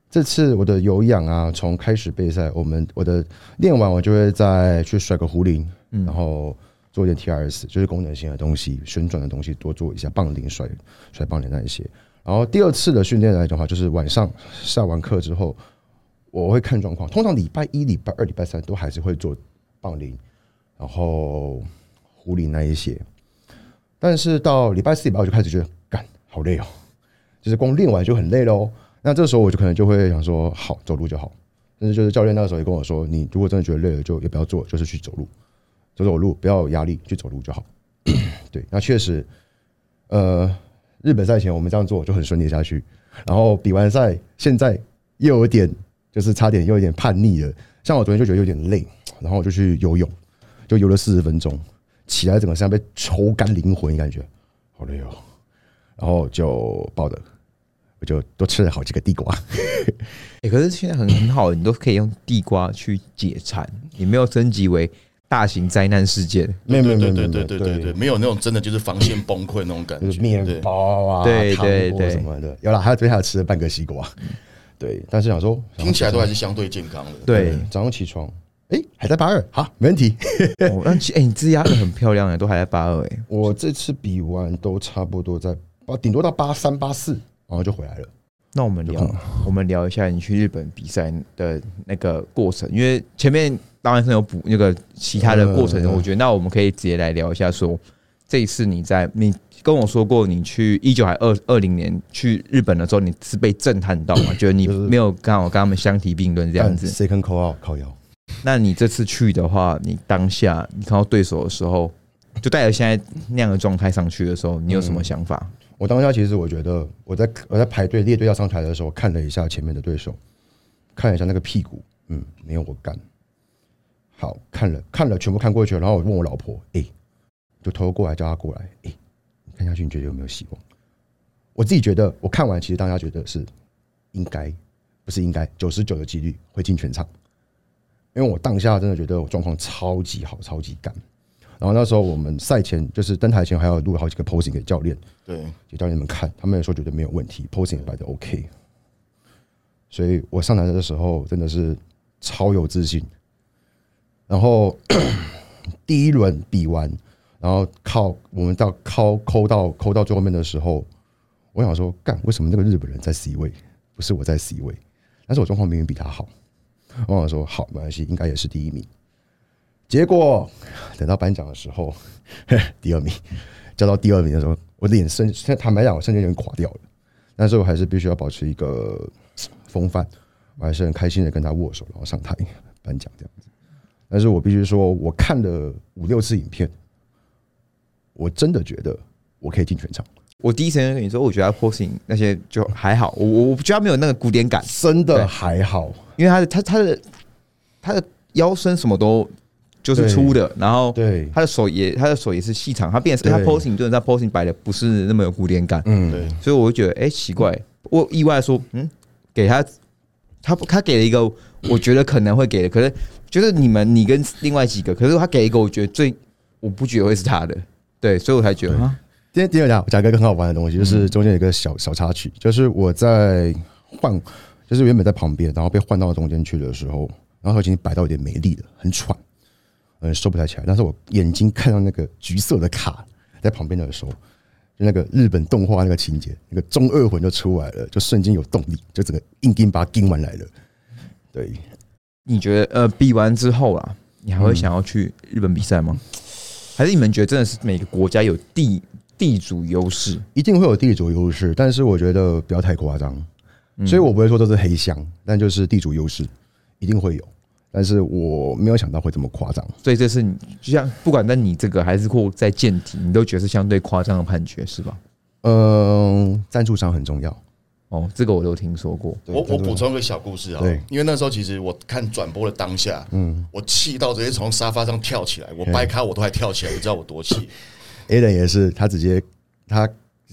这次我的有氧啊，从开始备赛，我们我的练完我就会再去甩个壶铃，然后做一点 TRS，就是功能性的东西，旋转的东西多做一下，棒铃甩甩棒铃那一些。然后第二次的训练来讲的话，就是晚上下完课之后，我会看状况，通常礼拜一、礼拜二、礼拜三都还是会做棒铃，然后壶铃那一些。但是到礼拜四、礼拜五就开始觉得干好累哦，就是光练完就很累喽。那这时候我就可能就会想说，好走路就好。但是就是教练那个时候也跟我说，你如果真的觉得累了，就也不要做，就是去走路，走走路，不要有压力，去走路就好。对，那确实，呃，日本赛前我们这样做就很顺利下去，然后比完赛，现在又有点就是差点又有点叛逆了。像我昨天就觉得有点累，然后我就去游泳，就游了四十分钟，起来整个像被抽干灵魂，感觉好累哦。然后就抱着，我就多吃了好几个地瓜。哎、可是现在很很好，你都可以用地瓜去解馋，你没有升级为大型灾难事件。没有没有没有对没有对对对对对，没有那种真的就是防线崩溃那种感觉。就是面对包啊、对糖果对对什么的。有了，还有昨天还有吃了半个西瓜。对，但是想说，听起来都还是相对健康的。对，早上起床，哎，还在八二，好，没问题。哦，那其哎、你自压的很漂亮哎，都还在八二哎。我这次比完都差不多在八，顶多到八三八四，然后就回来了。那我们聊，我们聊一下你去日本比赛的那个过程，因为前面当然是有补那个其他的过程，嗯我觉得那我们可以直接来聊一下说，这一次你在你跟我说过，你去一九还二二零年去日本的时候，你是被震撼到嘛？觉得你没有刚好跟他们相提并论这样子。second call 腰。那你这次去的话，你当下你看到对手的时候，就带着现在那样的状态上去的时候，你有什么想法？我当下其实我觉得我在我在排队列队要上台的时候，看了一下前面的对手，看了一下那个屁股，嗯，没有我干。好看了看了全部看过去了，然后我问我老婆，哎、就偷偷过来叫她过来，哎、你看下去你觉得有没有希望？我自己觉得我看完其实当下觉得是应该，不是应该九十九的几率会进全场，因为我当下真的觉得我状况超级好，超级干。然后那时候我们赛前就是登台前还要录好几个 posing 给教练，对，给教练们看，他们也说觉得没有问题，posing 也摆的 OK。所以我上台的时候真的是超有自信。然后 第一轮比完，然后靠我们到靠抠到抠到最后面的时候，我想说，干为什么那个日本人在 C 位，不是我在 C 位？但是我状况明明比他好。我想说，好，没关系，应该也是第一名。结果等到颁奖的时候，第二名，叫到第二名的时候，我脸瞬，坦白讲，我瞬间有点垮掉了。但是我还是必须要保持一个风范，我还是很开心的跟他握手，然后上台颁奖这样子。但是我必须说，我看了五六次影片，我真的觉得我可以进全场，我第一时间跟你说，我觉得他 posing 那些就还好，我我我觉得他没有那个古典感，真的还好。因为他的他他的他的腰身什么都就是粗的，然后对。他的手也他的手也是细长，他变成他 posing 就是他 posing 摆的不是那么有古典感，嗯，对，所以我就觉得哎、奇怪，我意外地说嗯给他他他给了一个我觉得可能会给的，可是就是你们你跟另外几个，可是他给一个我觉得最我不觉得会是他的，对，所以我才觉得啊？今天第二讲，我讲一个很好玩的东西，就是中间有一个小小插曲，就是我在换，就是原本在旁边，然后被换到中间去的时候，然后已经摆到有点没力了，很喘，嗯，收不太起来。但是我眼睛看到那个橘色的卡在旁边的时候，就那个日本动画那个情节，那个中二魂就出来了，就瞬间有动力，就整个硬劲把它盯完来了。对，你觉得呃比完之后啊，你还会想要去日本比赛吗？还是你们觉得真的是每个国家有地地主优势？一定会有地主优势，但是我觉得不要太夸张，所以我不会说这是黑箱，但就是地主优势一定会有，但是我没有想到会这么夸张。所以这是你就像不管在你这个还是或在健体，你都觉得是相对夸张的判决是吧？嗯，赞助商很重要。哦，这个我都听说过。我我补充个小故事啊对，因为那时候其实我看转播的当下，嗯，我气到直接从沙发上跳起来，我掰开我都还跳起来，你知道我多气？A 人也是，他直接他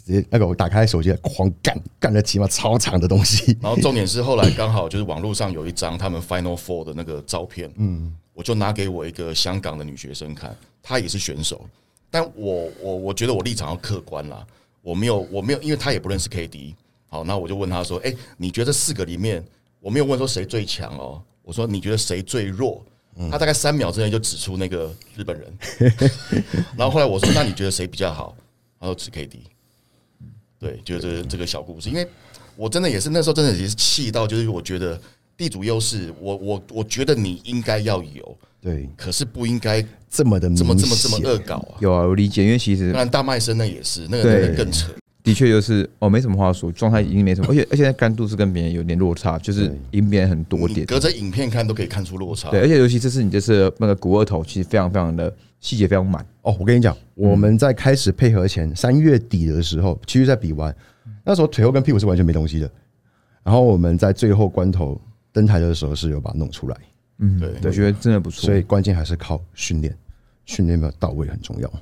直接那个我打开手机狂干，干了起码超长的东西。然后重点是后来刚好就是网络上有一张他们 Final Four 的那个照片，嗯，我就拿给我一个香港的女学生看，她也是选手，但我我我觉得我立场要客观啦，我没有我没有，因为她也不认识 KD，好，那我就问她说，哎、你觉得这四个里面，我没有问说谁最强哦，我说你觉得谁最弱？她大概三秒之内就指出那个日本人，然后后来我说，那你觉得谁比较好？他说指 KD，对，就是这个小故事，因为我真的也是那时候真的也是气到，就是我觉得地主优势，我我我觉得你应该要有，对，可是不应该这么的这么这么这么恶搞啊！有啊，我理解，因为其实当然大麦生那也是，那个对那个更扯。的确就是哦，没什么话说，状态已经没什么，而且而且那干度是跟别人有点落差，就是对赢别人很多点。隔着影片看都可以看出落差。对，而且尤其这是你这次那个股二头，其实非常非常的细节非常满。哦，我跟你讲，我们在开始配合前三月底的时候，其实在比完，那时候腿后跟屁股是完全没东西的。然后我们在最后关头登台的时候是有把它弄出来，嗯，对我觉得真的不错，所以关键还是靠训练，训练没有到位很重要。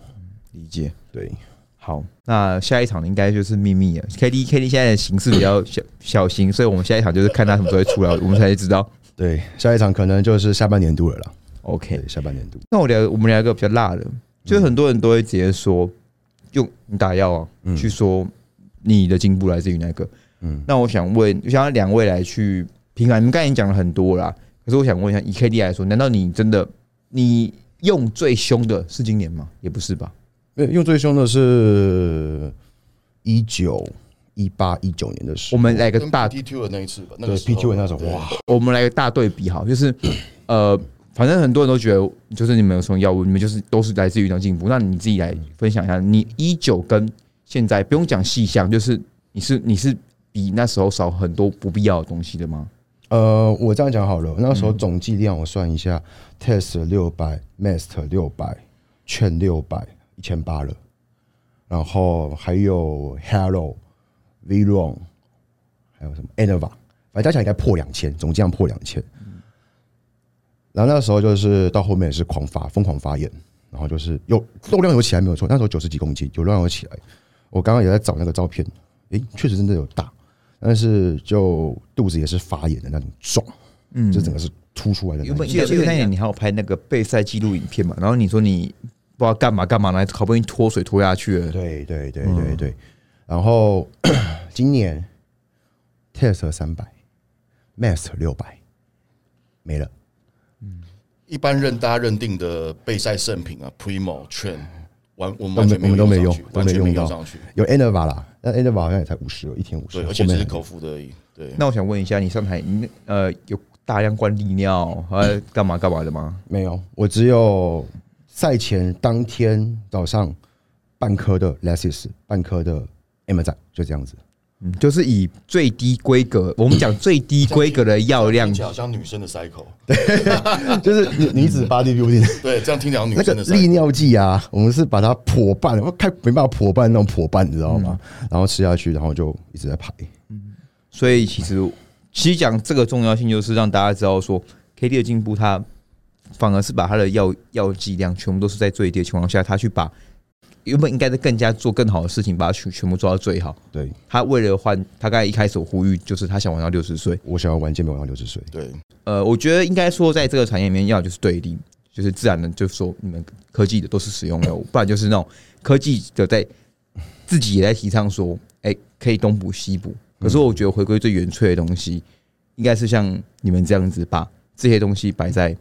理解。对，好，那下一场应该就是秘密了。K D K D 现在的形式比较小小心，所以我们下一场就是看他什么时候会出来，我们才知道。对，下一场可能就是下半年度了啦。OK，下半年度。那我聊我们聊一个比较辣的，就是很多人都会直接说，用你打药啊，去说你的进步来自于哪个。嗯，那我想问，我想要两位来去评判。你们刚才已经讲了很多啦，可是我想问一下，以 K D 来说，难道你真的你用最凶的是今年吗？也不是吧？对，用最凶的是一九、一八、一九年的时候，我们来个大 PTQ 的那一次吧，那对个时候 PQ 那种对哇，我们来个大对比哈，就是呃，反正很多人都觉得，就是你们有什么药物，你们就是都是来自于那进步。那你自己来分享一下，你一九跟现在不用讲细项，就是你是你是比那时候少很多不必要的东西的吗？呃，我这样讲好了，那时候总剂量我算一下，test 六百，master 六百，券六百，一千八了，然后还有 hello、v r o n 还有什么 Anova，反正加起来应该破两千，总剂量破两千。然后那时候就是到后面也是狂发，疯狂发炎，然后就是有肉量有起来没有错，那时候九十几公斤，有肉量有起来。我刚刚也在找那个照片，诶，确实真的有大，但是就肚子也是发炎的那种肿，嗯就整个是凸出来的那原本种。记得记得那年你还有拍那个备赛记录影片嘛，然后你说你不知道干嘛干嘛，呢好不容易脱水脱下去了，对对对嗯对对，然后 今年 test 三百，master 六百，没了。一般认大家认定的备赛圣品啊，Primo、Train，完我们都没完全没有我们都没用，完全都没用上去。有 Enova 啦，那 Enova 好像也才五十，一天五十，对，而且只是口服的而已。对，那我想问一下，你上台你呃有大量灌利尿，呃干嘛干嘛的吗？没有，我只有赛前当天早上半颗的 Lessis，半颗的 M 仔，就这样子。嗯，就是以最低规格，我们讲最低规格的药量好像女生的 cycle。就是女女子 body building 对，这样听起来女那个生的利。尿剂啊，我们是把它破半，我开没办法破半那种破半，你知道吗？嗯然后吃下去，然后就一直在排。所以其实其实讲这个重要性，就是让大家知道说，K D 的进步，它反而是把它的药药剂量全部都是在最低的情况下，它去把原本应该是更加做更好的事情，把它全全部做到最好。对他为了换，他刚才一开始有呼吁，就是他想玩到六十岁。我想要玩健美玩到六十岁，对，呃，我觉得应该说，在这个产业里面，要就是对立，就是自然的，就是说你们科技的都是使用药物，不然就是那种科技的在自己也在提倡说，哎、可以东补西补。可是我觉得回归最原粹的东西，应该是像你们这样子把这些东西摆在，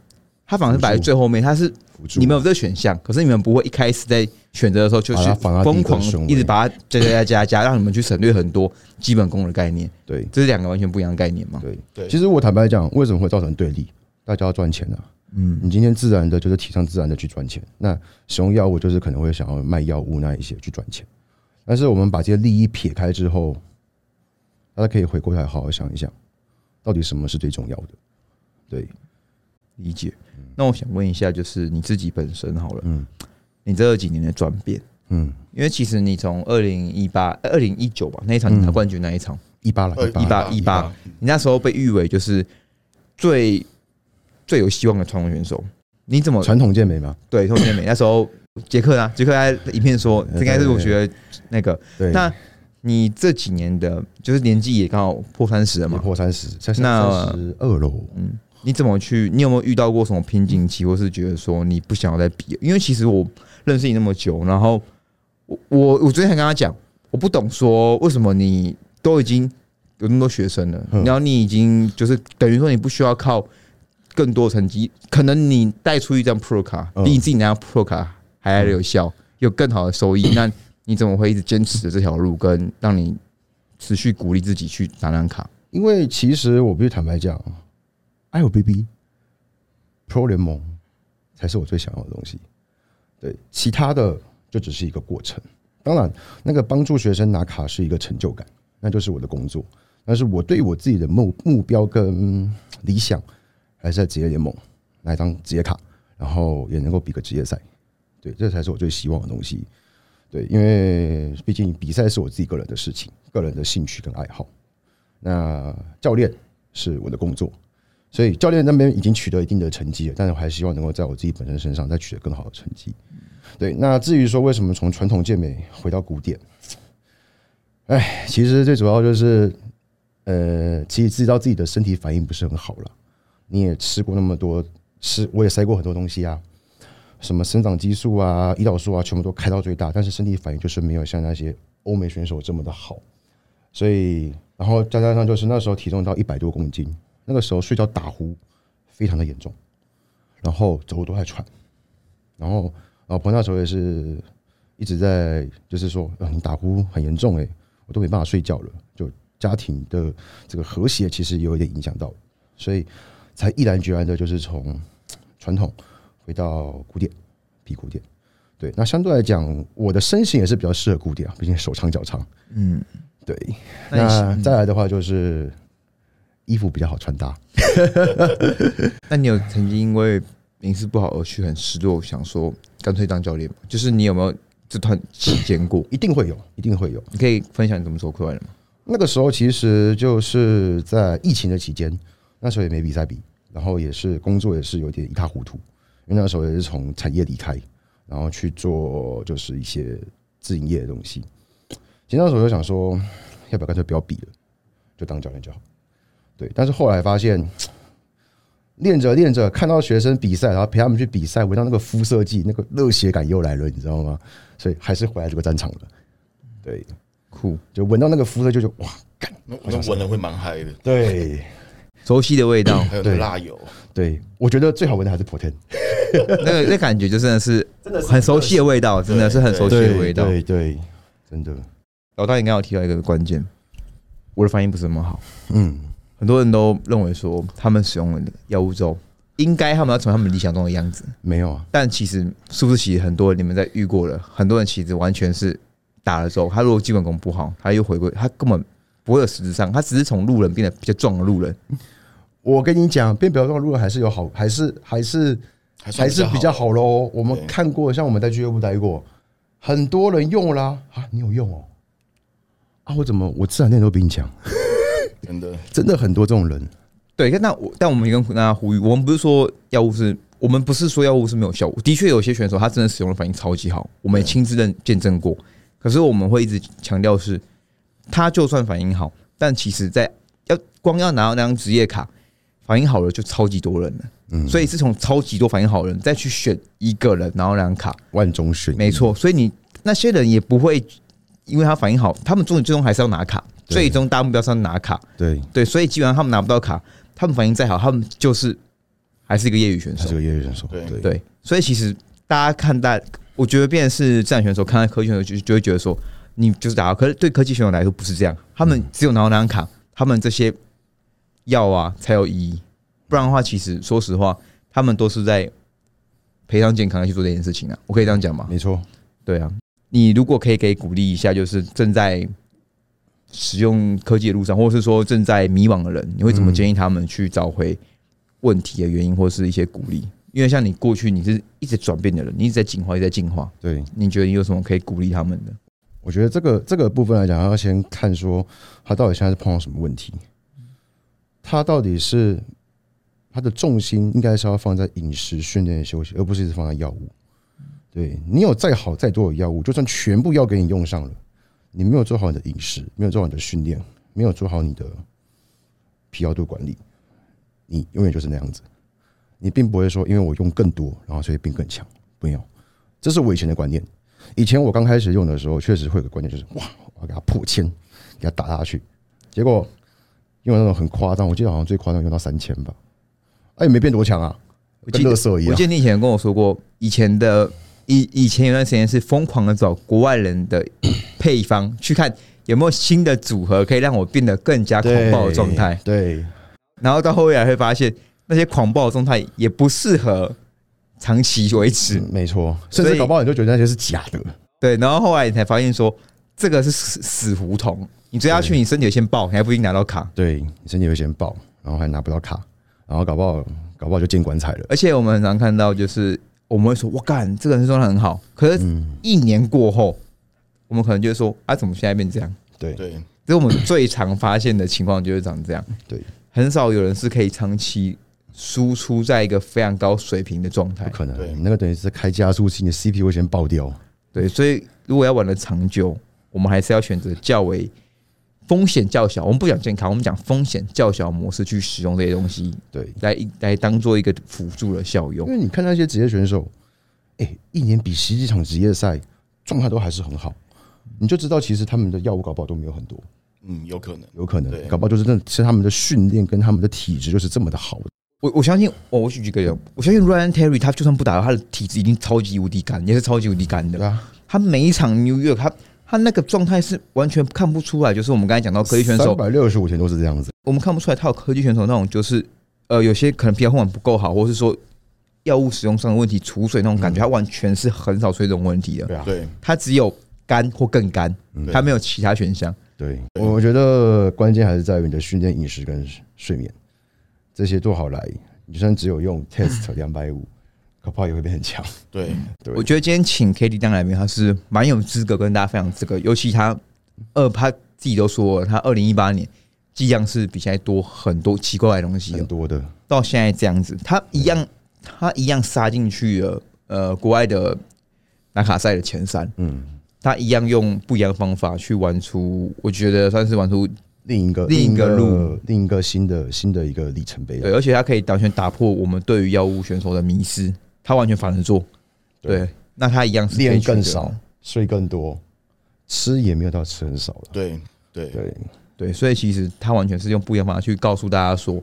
它反而是摆在最后面，它是辅助你们有这个选项，可是你们不会一开始在选择的时候就去把它放到第一疯狂一直把它加加加加加，让你们去省略很多基本功的概念，对这是两个完全不一样的概念嘛？对对其实我坦白讲，为什么会造成对立？大家要赚钱啊。嗯，你今天自然的就是提倡自然的去赚钱，那使用药物就是可能会想要卖药物那一些去赚钱。但是我们把这些利益撇开之后，大家可以回过头来好好想一想，到底什么是最重要的？对，理解。那我想问一下，就是你自己本身好了，嗯你这几年的转变，嗯，因为其实你从二零一八、二零一九吧那一场你拿冠军那一场，一八了，呃一八一八你那时候被誉为就是最最有希望的传统选手。你怎么传统健美吗，对传统健美那时候杰克啊？杰克在影片说，这应该是我觉得那个。对，那你这几年的，就是年纪也刚好破三十了嘛？破三十，那三十二喽。嗯，你怎么去？你有没有遇到过什么瓶颈期，或是觉得说你不想要再比？因为其实我认识你那么久，然后我我我昨天还跟他讲，我不懂说为什么你都已经有那么多学生了，嗯然后你已经就是等于说你不需要靠更多成绩，可能你带出一张 Pro 卡，嗯比你自己拿张 Pro 卡还要有效，有更好的收益，那你怎么会一直坚持着这条路，跟让你持续鼓励自己去拿张卡？因为其实我必须坦白讲，IOBB Pro 联盟才是我最想要的东西。对，其他的就只是一个过程。当然，那个帮助学生拿卡是一个成就感，那就是我的工作。但是我对我自己的目目标跟理想，还是在职业联盟拿一张职业卡，然后也能够比个职业赛。对，这才是我最希望的东西。对，因为毕竟比赛是我自己个人的事情，个人的兴趣跟爱好。那教练是我的工作，所以教练那边已经取得一定的成绩了，但是我还希望能够在我自己本身身上再取得更好的成绩。对，那至于说为什么从传统健美回到古典，哎，其实最主要就是，呃，其实知道自己的身体反应不是很好了。你也吃过那么多，吃我也塞过很多东西啊，什么生长激素啊、胰岛素啊，全部都开到最大，但是身体反应就是没有像那些欧美选手这么的好。所以，然后再加上就是那时候体重到一百多公斤，那个时候睡觉打呼非常的严重，然后走路都在喘，然后老婆那时候也是一直在就是说，啊，你打呼很严重诶、我都没办法睡觉了，就家庭的这个和谐其实有一点影响到，所以才毅然决然的就是从传统回到古典，比古典。对，那相对来讲，我的身形也是比较适合古典啊，毕竟手长脚长。嗯，对，那再来的话就是衣服比较好穿搭。那你有曾经因为名次不好而去很失落，想说干脆当教练吗？就是你有没有这段期间过？一定会有，一定会有。你可以分享你怎么走过来的吗？那个时候其实就是在疫情的期间，那时候也没比赛比，然后也是工作也是有点一塌糊涂，因为那时候也是从产业离开，然后去做就是一些自营业的东西。其实那时候就想说，要不要干脆不要比了，就当教练就好。对，但是后来发现，练着练着，看到学生比赛，然后陪他们去比赛，闻到那个肤色剂，那个热血感又来了，你知道吗？所以还是回来这个战场了。对，酷，就闻到那个肤色就就哇，干，那那闻了会蛮嗨的，对。熟悉的味道，还有那个辣油，对，我觉得最好闻的还是 Protein，那个那感觉就真的是很熟悉的味道，真的是很熟悉的味道。对对，真的，老大应该有提到一个关键，我的反应不是那么好，嗯，很多人都认为说他们使用了药物之后，应该他们要成为他们理想中的样子，没有啊，但其实是不是其实很多人你们在遇过了，很多人其实完全是打了之后，他如果基本功不好，他又回归，他根本不会有实质上，他只是从路人变得比较壮的路人。我跟你讲，变比较壮的路人还是有好，还是还是还算还是比较好喽。我们看过，像我们在俱乐部待过，很多人用啦啊，你有用哦？啊，我怎么我自然练都比你强？真的。真的很多这种人，对，那我但我们也跟大家呼吁，我们不是说药物是，我们不是说药物是没有效果，的确有些选手他真的使用的反应超级好，我们也亲自认见证过。可是我们会一直强调是，他就算反应好，但其实在要光要拿到那张职业卡，反应好了就超级多人了，嗯，所以是从超级多反应好的人再去选一个人，然后那张卡，万中选没，错。所以你那些人也不会因为他反应好，他们终最终还是要拿卡，对最终大目标是要拿卡。对，对，所以基本上他们拿不到卡，他们反应再好，他们就是还是一个业余选手他是。个业余选手，对对对，所以其实大家看待，我觉得变成是自然选手看待科技选手就就会觉得说，你就是打，可是对科技选手来说不是这样，他们只有拿到那张卡，他们这些药啊才有意义，不然的话，其实说实话，他们都是在赔偿健康的去做这件事情啊。我可以这样讲吗？没错，对啊，你如果可以给鼓励一下，就是正在使用科技的路上，或者是说正在迷惘的人，你会怎么建议他们去找回问题的原因，或是一些鼓励？因为像你过去你是一直转变的人，你一直在进化，一直在进化，对。你觉得你有什么可以鼓励他们的？我觉得这个这个部分来讲，要先看说他到底现在是碰到什么问题，他到底是他的重心应该是要放在饮食、训练、休息，而不是一直放在药物。对你有再好再多的药物，就算全部药给你用上了，你没有做好你的饮食，没有做好你的训练，没有做好你的疲劳度管理，你永远就是那样子。你并不会说，因为我用更多，然后所以变更强，没有。这是我以前的观念。以前我刚开始用的时候，确实会有个观念，就是哇，我要给它破千，给它打下去。结果用那种很夸张，我记得好像最夸张用到三千吧，哎，没变多强啊，跟乐色一样我记。得你以前跟我说过，以前的以以前有段时间是疯狂的找国外人的配方，去看有没有新的组合可以让我变得更加狂暴的状态。对，然后到后来会发现，那些狂暴的状态也不适合长期维持。嗯没错，甚至搞不好你就觉得那些是假的。对，然后后来你才发现说，这个是死死胡同，你追下去，你身体会先爆，你还不一定拿到卡。对你身体会先爆，然后还拿不到卡，然后搞不好搞不好就进棺材了。而且我们很常看到，就是我们会说，我干，这个人状态很好，可是嗯，一年过后，我们可能就会说，啊，怎么现在变这样？对对，这是我们最常发现的情况，就是长这样。对，很少有人是可以长期输出在一个非常高水平的状态不。可能对，那个等于是开加速器，你的 CPU 会先爆掉。对，所以如果要玩的长久，我们还是要选择较为风险较小。我们不讲健康，我们讲风险较小模式去使用这些东西，对，来来当做一个辅助的效用因。为你看那些职业选手，哎、一年比十几场职业赛状态都还是很好，你就知道其实他们的药物搞不好都没有很多，嗯，有可能，有可能搞不好就是真的是他们的训练跟他们的体质就是这么的好。我我相信，我我举几个人，我相信 Ryan Terry 他就算不打，他的体质已经超级无敌干，也是超级无敌干的。对啊，他每一场 New York，他他那个状态是完全看不出来，就是我们刚才讲到科技选手。三，百六十五天都是这样子。我们看不出来他有科技选手那种，就是呃，有些可能疲劳控管不够好，或是说药物使用上的问题、储水那种感觉，他完全是很少出现这种问题的。对啊，对，他只有干或更干，嗯。他没有其他选项。对，我觉得关键还是在于你的训练、饮食跟睡眠这些做好来，你就算只有用 test 两百五，搞不好也会变很强。对，对。我觉得今天请 K D 当来宾，他是蛮有资格跟大家分享这个，尤其他二他自己都说了，他二零一八年剂量是比现在多很多奇怪的东西很，多的，到现在这样子，他一样他一样杀进去了呃国外的拿卡赛的前三，嗯，他一样用不一样的方法去玩出，我觉得算是玩出另一个另一个路，另一个新的新的一个里程碑啊。对，而且他可以完全打破我们对于药物选手的迷失，他完全反着做。对对，那他一样是练更少，睡更多，吃也没有到吃很少了。对对对，对，所以其实他完全是用不一样方法去告诉大家说，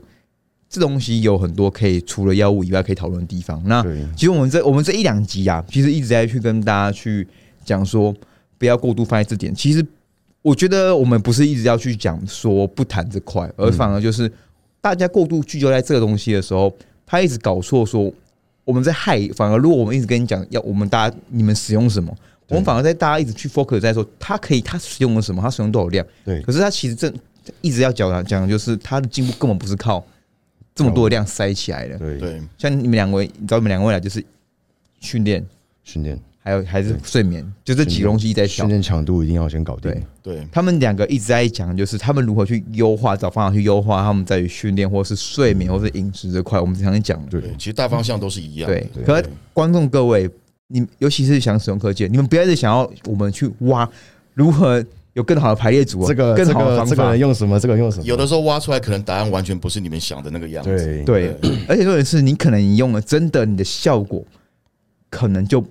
这东西有很多可以除了药物以外可以讨论的地方。那对其实我们这我们这一两集啊，其实一直在去跟大家去讲说，不要过度放在这点。其实我觉得我们不是一直要去讲说不谈这块，而反而就是大家过度聚焦在这个东西的时候，他一直搞错说我们在害。反而如果我们一直跟你讲要我们大家你们使用什么，我们反而在大家一直去 focus 在说他可以他使用了什么，他使用多少量。对可是他其实正一直要讲的讲的就是他的进步根本不是靠这么多的量塞起来的。对对像你们两位，你知道你们两位来就是训练，训练还有还是睡眠，就这几个东西一直在调训。练强度一定要先搞定对。对他们两个一直在讲，就是他们如何去优化，找方法去优化他们在于训练或是睡眠或是饮食这块。我们常常讲，对对，其实大方向都是一样的。对。对可是观众各位，你尤其是想使用科技，你们不要一直想要我们去挖如何有更好的排列组合，这个这更好的方法个这个人。用什么？这个用什么？有的时候挖出来，可能答案完全不是你们想的那个样子。对对，而且重点是你可能你用了，真的你的效果可能就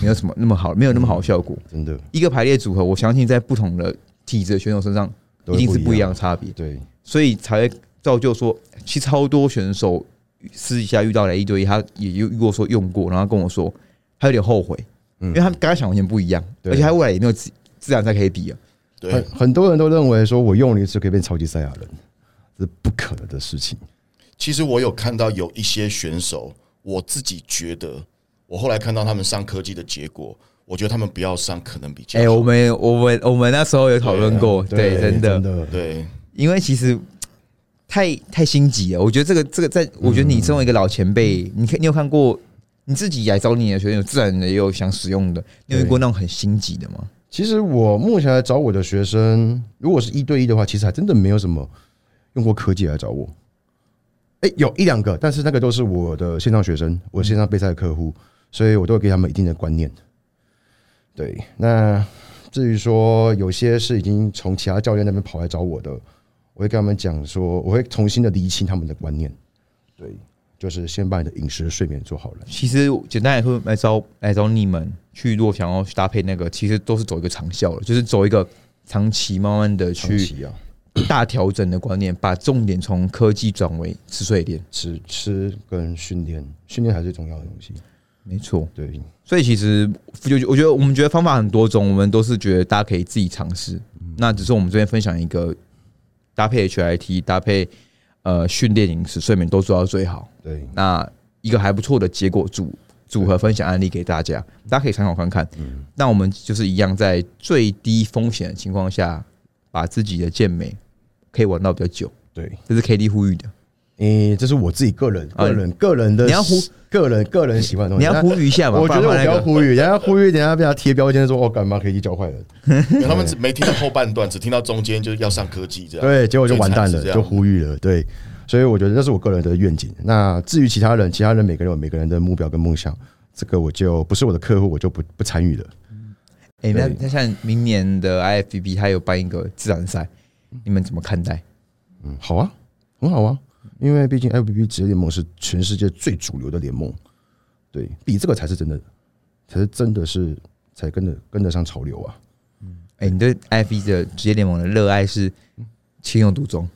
没有什么那么好，没有那么好的效果。真的。一个排列组合，我相信在不同的体质的选手身上，一定是不一样样的差别，对，所以才会造就说，其实超多选手私底下遇到了一堆，他也遇过说用过，然后跟我说他有点后悔，嗯。因为他跟他想完全不一样，而且他未来也没有自自然赛可以比啊。对。很很多人都认为说我用了一次可以变超级赛亚人，这是不可能的事情。其实我有看到有一些选手，我自己觉得，我后来看到他们上科技的结果，我觉得他们不要上可能比较哎、好。我们我们我们那时候有讨论过，对，真的真，的，对因为其实太太心急了。我觉得这个这个在，我觉得你身为一个老前辈，你看你有看过你自己来找你的学生，有自然的也有想使用的，你有遇过那种很心急的吗？其实我目前来找我的学生，如果是一对一的话，其实还真的没有什么用过科技来找我。哎、有一两个，但是那个都是我的线上学生，我线上备赛的客户，所以我都会给他们一定的观念。对，那至于说有些是已经从其他教练那边跑来找我的，我会跟他们讲说，我会重新的厘清他们的观念。对，就是先把你的饮食、睡眠做好了。其实简单来说，来找来找你们去，如果想要去搭配那个，其实都是走一个长效的，就是走一个长期慢慢的去大调整的观念，把重点从科技转为吃睡练。吃吃跟训练，训练还是最重要的东西。没错，对，所以其实就我觉得我们觉得方法很多种，我们都是觉得大家可以自己尝试。那只是我们这边分享一个搭配 HIT 搭配呃训练、饮食、睡眠都做到最好。对，那一个还不错的结果组组合分享案例给大家，大家可以参考看看。那我们就是一样，在最低风险的情况下，把自己的健美可以玩到比较久，对，这是 KD 呼吁的。诶、这是我自己个人、啊个人、个人的，你要呼个人、个人喜欢的东西。你要呼吁一下嘛，我觉得我不要呼吁，等一下呼吁，等一下被他贴标签说，哦，干嘛可以教坏人？他们只没听到后半段，只听到中间就是要上科技这样。对，结果就完蛋了，就呼吁了。对，所以我觉得这是我个人的愿景。那至于其他人，其他人每个人有每个人的目标跟梦想，这个我就不是我的客户，我就不不参与了。哎、那那像明年的 IFBB 它有办一个自然赛，你们怎么看待？嗯，好啊，很好啊，因为毕竟 FBB 职业联盟是全世界最主流的联盟，对比这个才是真的，才是真的是才跟得跟得上潮流啊。嗯哎、你对 F B 的职业联盟的热爱是情有独钟。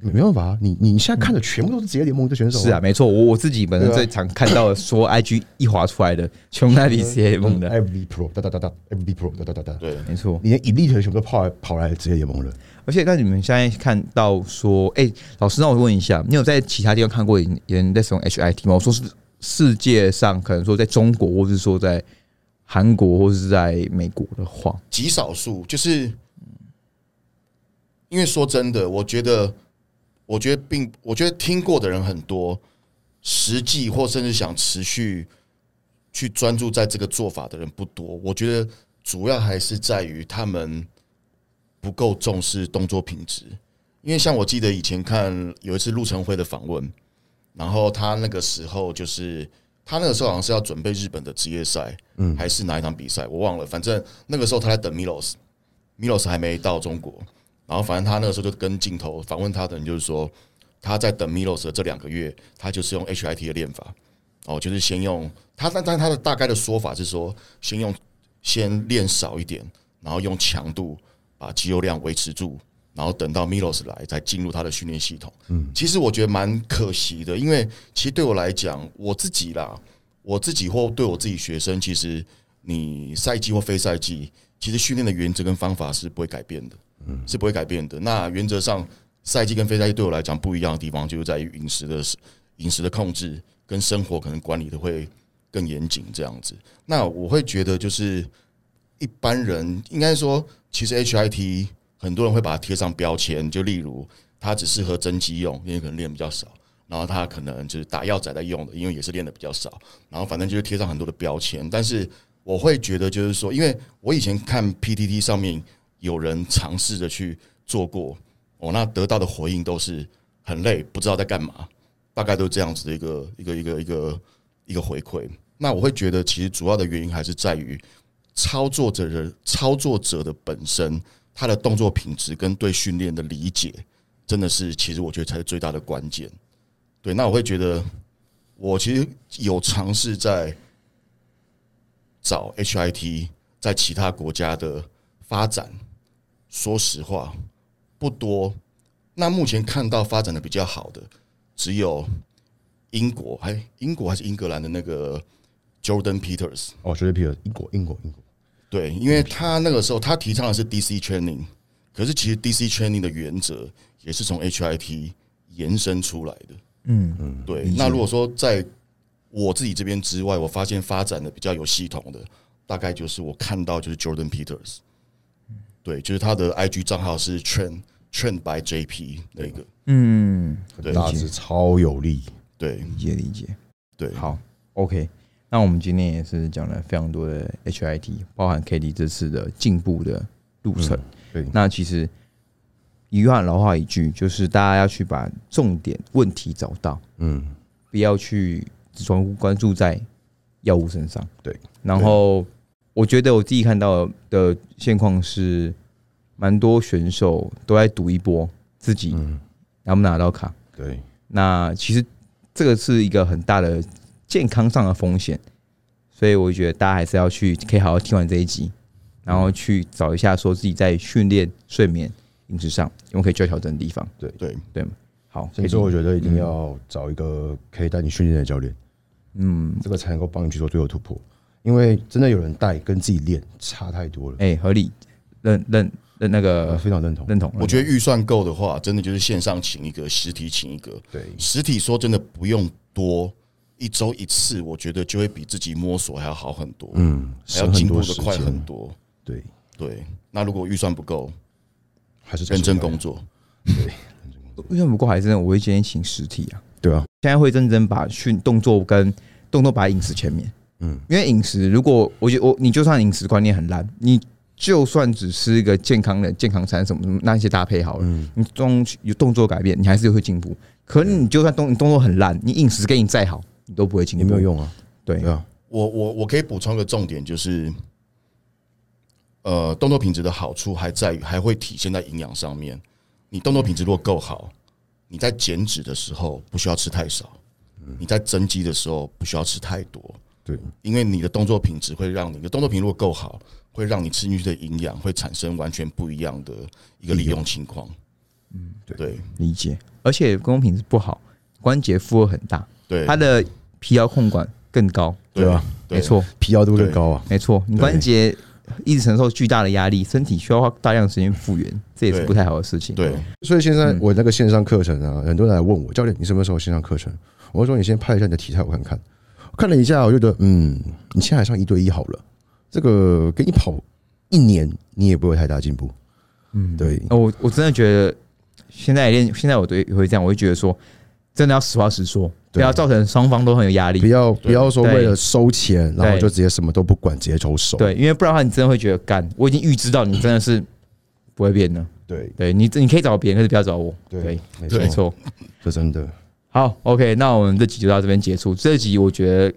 没没办法啊，你你现在看的全部都是职业联盟的选手、是啊，，没错，我我自己本身最常看到的，说 IG 一划出来的，全部在比职业联盟的，FB Pro 哒哒哒哒，FB Pro 哒哒哒哒，对，没错。你连 Elite 全部都跑来跑来职业联盟了。而且，那你们现在看到说，哎、老师，那我问一下，你有在其他地方看过有人在使用 HIT 吗？我说是世界上可能说在中国，或是说在韩国，或是在美国的话，极少数，就是因为说真的，我觉得，我觉得并，我觉得听过的人很多，实际或甚至想持续去专注在这个做法的人不多。我觉得主要还是在于他们不够重视动作品质。因为像我记得以前看有一次陆晨辉的访问，然后他那个时候就是他那个时候好像是要准备日本的职业赛，嗯，还是哪一场比赛我忘了，反正那个时候他在等 Milos，Milos 还没到中国，然后反正他那个时候就跟镜头访问他的人就是说，他在等 Milos 的这两个月，他就是用 HIT 的练法，哦，就是先用他，但但他的大概的说法是说，先用先练少一点，然后用强度把肌肉量维持住，然后等到 Milos 来再进入他的训练系统。嗯，其实我觉得蛮可惜的，因为其实对我来讲，我自己啦，我自己或对我自己学生，其实你赛季或非赛季，其实训练的原则跟方法是不会改变的，是不会改变的。那原则上，赛季跟非赛季对我来讲不一样的地方，就是在于饮食的饮食的控制跟生活可能管理的会更严谨这样子。那我会觉得，就是一般人应该说，其实 HIT 很多人会把它贴上标签，就例如它只适合增肌用，因为可能练比较少。然后他可能就是打药仔在用的，因为也是练的比较少。然后反正就是贴上很多的标签，但是我会觉得就是说，因为我以前看 PTT 上面有人尝试着去做过，哦，那得到的回应都是很累，不知道在干嘛，大概都是这样子的一个一个一个一个一个回馈。那我会觉得其实主要的原因还是在于操作者的操作者的本身，他的动作品质跟对训练的理解，真的是其实我觉得才是最大的关键。对，那我会觉得，我其实有尝试在找 HIT 在其他国家的发展。说实话，不多。那目前看到发展的比较好的，只有英国，还英国还是英格兰的那个 Jordan Peters。哦，Jordan Peters，英国，英国，英国。对，因为他那个时候他提倡的是 DC training，可是其实 DC training 的原则也是从 HIT 延伸出来的。嗯嗯，对。那如果说在我自己这边之外，我发现发展的比较有系统的，大概就是我看到就是 Jordan Peters，对，就是他的 IG 账号是 Train Train by JP 那个，嗯，对，大致超有力，对，理解理解。对，好，OK。那我们今天也是讲了非常多的 HIT，包含 KD 这次的进步的路程。对，那其实。一句话老话一句，就是大家要去把重点问题找到，嗯，不要去只专关注在药物身上。对，然后我觉得我自己看到的现况是，蛮多选手都在赌一波自己能不能拿到卡。对，那其实这个是一个很大的健康上的风险，所以我觉得大家还是要去可以好好听完这一集，然后去找一下说自己在训练、睡眠。饮食上，有没有可以做调整的地方。对对对，好。所以说，我觉得一定要找一个可以带你训练的教练，嗯，这个才能够帮你去做最后突破。因为真的有人带跟自己练差太多了。哎，合理，认认认那个非常认同认同。我觉得预算够的话，真的就是线上请一个，实体请一个。对，实体说真的不用多，一周一次，我觉得就会比自己摸索还要好很多。嗯，还要进步的快很多。对对，那如果预算不够。还是认真工作，对，为什么不够还是我会建议请实体啊？对啊，现在会认真把训动作跟动作把饮食前面，嗯，因为饮食如果我觉我你就算饮食观念很烂，你就算只吃一个健康的健康餐什么什么那些搭配好了，你动有动作改变，你还是会进步。可你就算动动作很烂，你饮食给你再好，你都不会进步，没有用啊。对啊，我我我可以补充个重点就是。呃，动作品质的好处还在于还会体现在营养上面。你动作品质如果够好，你在减脂的时候不需要吃太少；你在增肌的时候不需要吃太多。对，因为你的动作品质会让你的动作品如果够好，会让你吃进去的营养会产生完全不一样的一个利用情况。嗯，对，理解。而且动作品质不好，关节负荷很大，对它的疲劳控管更高，对吧？没错，疲劳度更高啊，没错，你关节。一直承受巨大的压力，身体需要花大量时间复原，这也是不太好的事情。对，所以现在我那个线上课程啊，很多人来问我教练，你什么时候线上课程？我说你先拍一下你的体态，我看看。看了一下，我觉得嗯，你现在上一对一好了，这个给你跑一年，你也不会太大进步。嗯，对。我我真的觉得现在练，现在我对会这样，我会觉得说，真的要实话实说。不要造成双方都很有压力。不要不要说为了收钱，然后就直接什么都不管，直接抽手。对，因为不然的话，你真的会觉得干。我已经预知到你真的是不会变的。对，对你你可以找别人，可是不要找我。对，没错，这真的好。OK，那我们这集就到这边结束。这集我觉得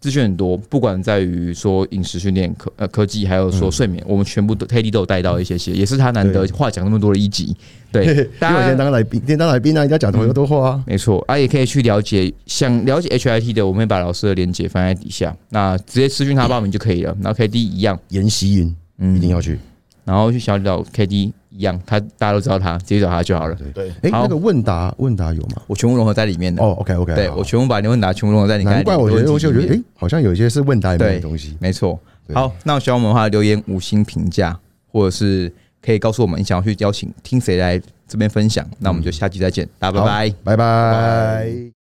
资讯很多，不管在于说饮食训练、科呃科技，还有说睡眠，我们全部都 K D 都有带到一些些，也是他难得话讲那么多的一集。对，因为大家我先当来宾，先当来宾啊，人家讲同样多话啊。没错，啊，也可以去了解，想了解 HIT 的，我们会把老师的链接放在底下，那直接私讯他 报名就可以了。然后 KD 一样，研习营嗯一定要去。然后去小岛 KD 一样，他大家都知道他，直接找他就好了。对，哎，好那个问答问答有吗？我全部融合在里面的。哦，OK OK，对我全部把你问答全部融合在你难怪我觉得我觉得哎哎，好像有一些是问答里面对的东西。没错。好，那喜欢我们的话，留言五星评价，或者是可以告诉我们你想要去邀请听谁来这边分享。那我们就下期再见，大家拜拜。拜拜。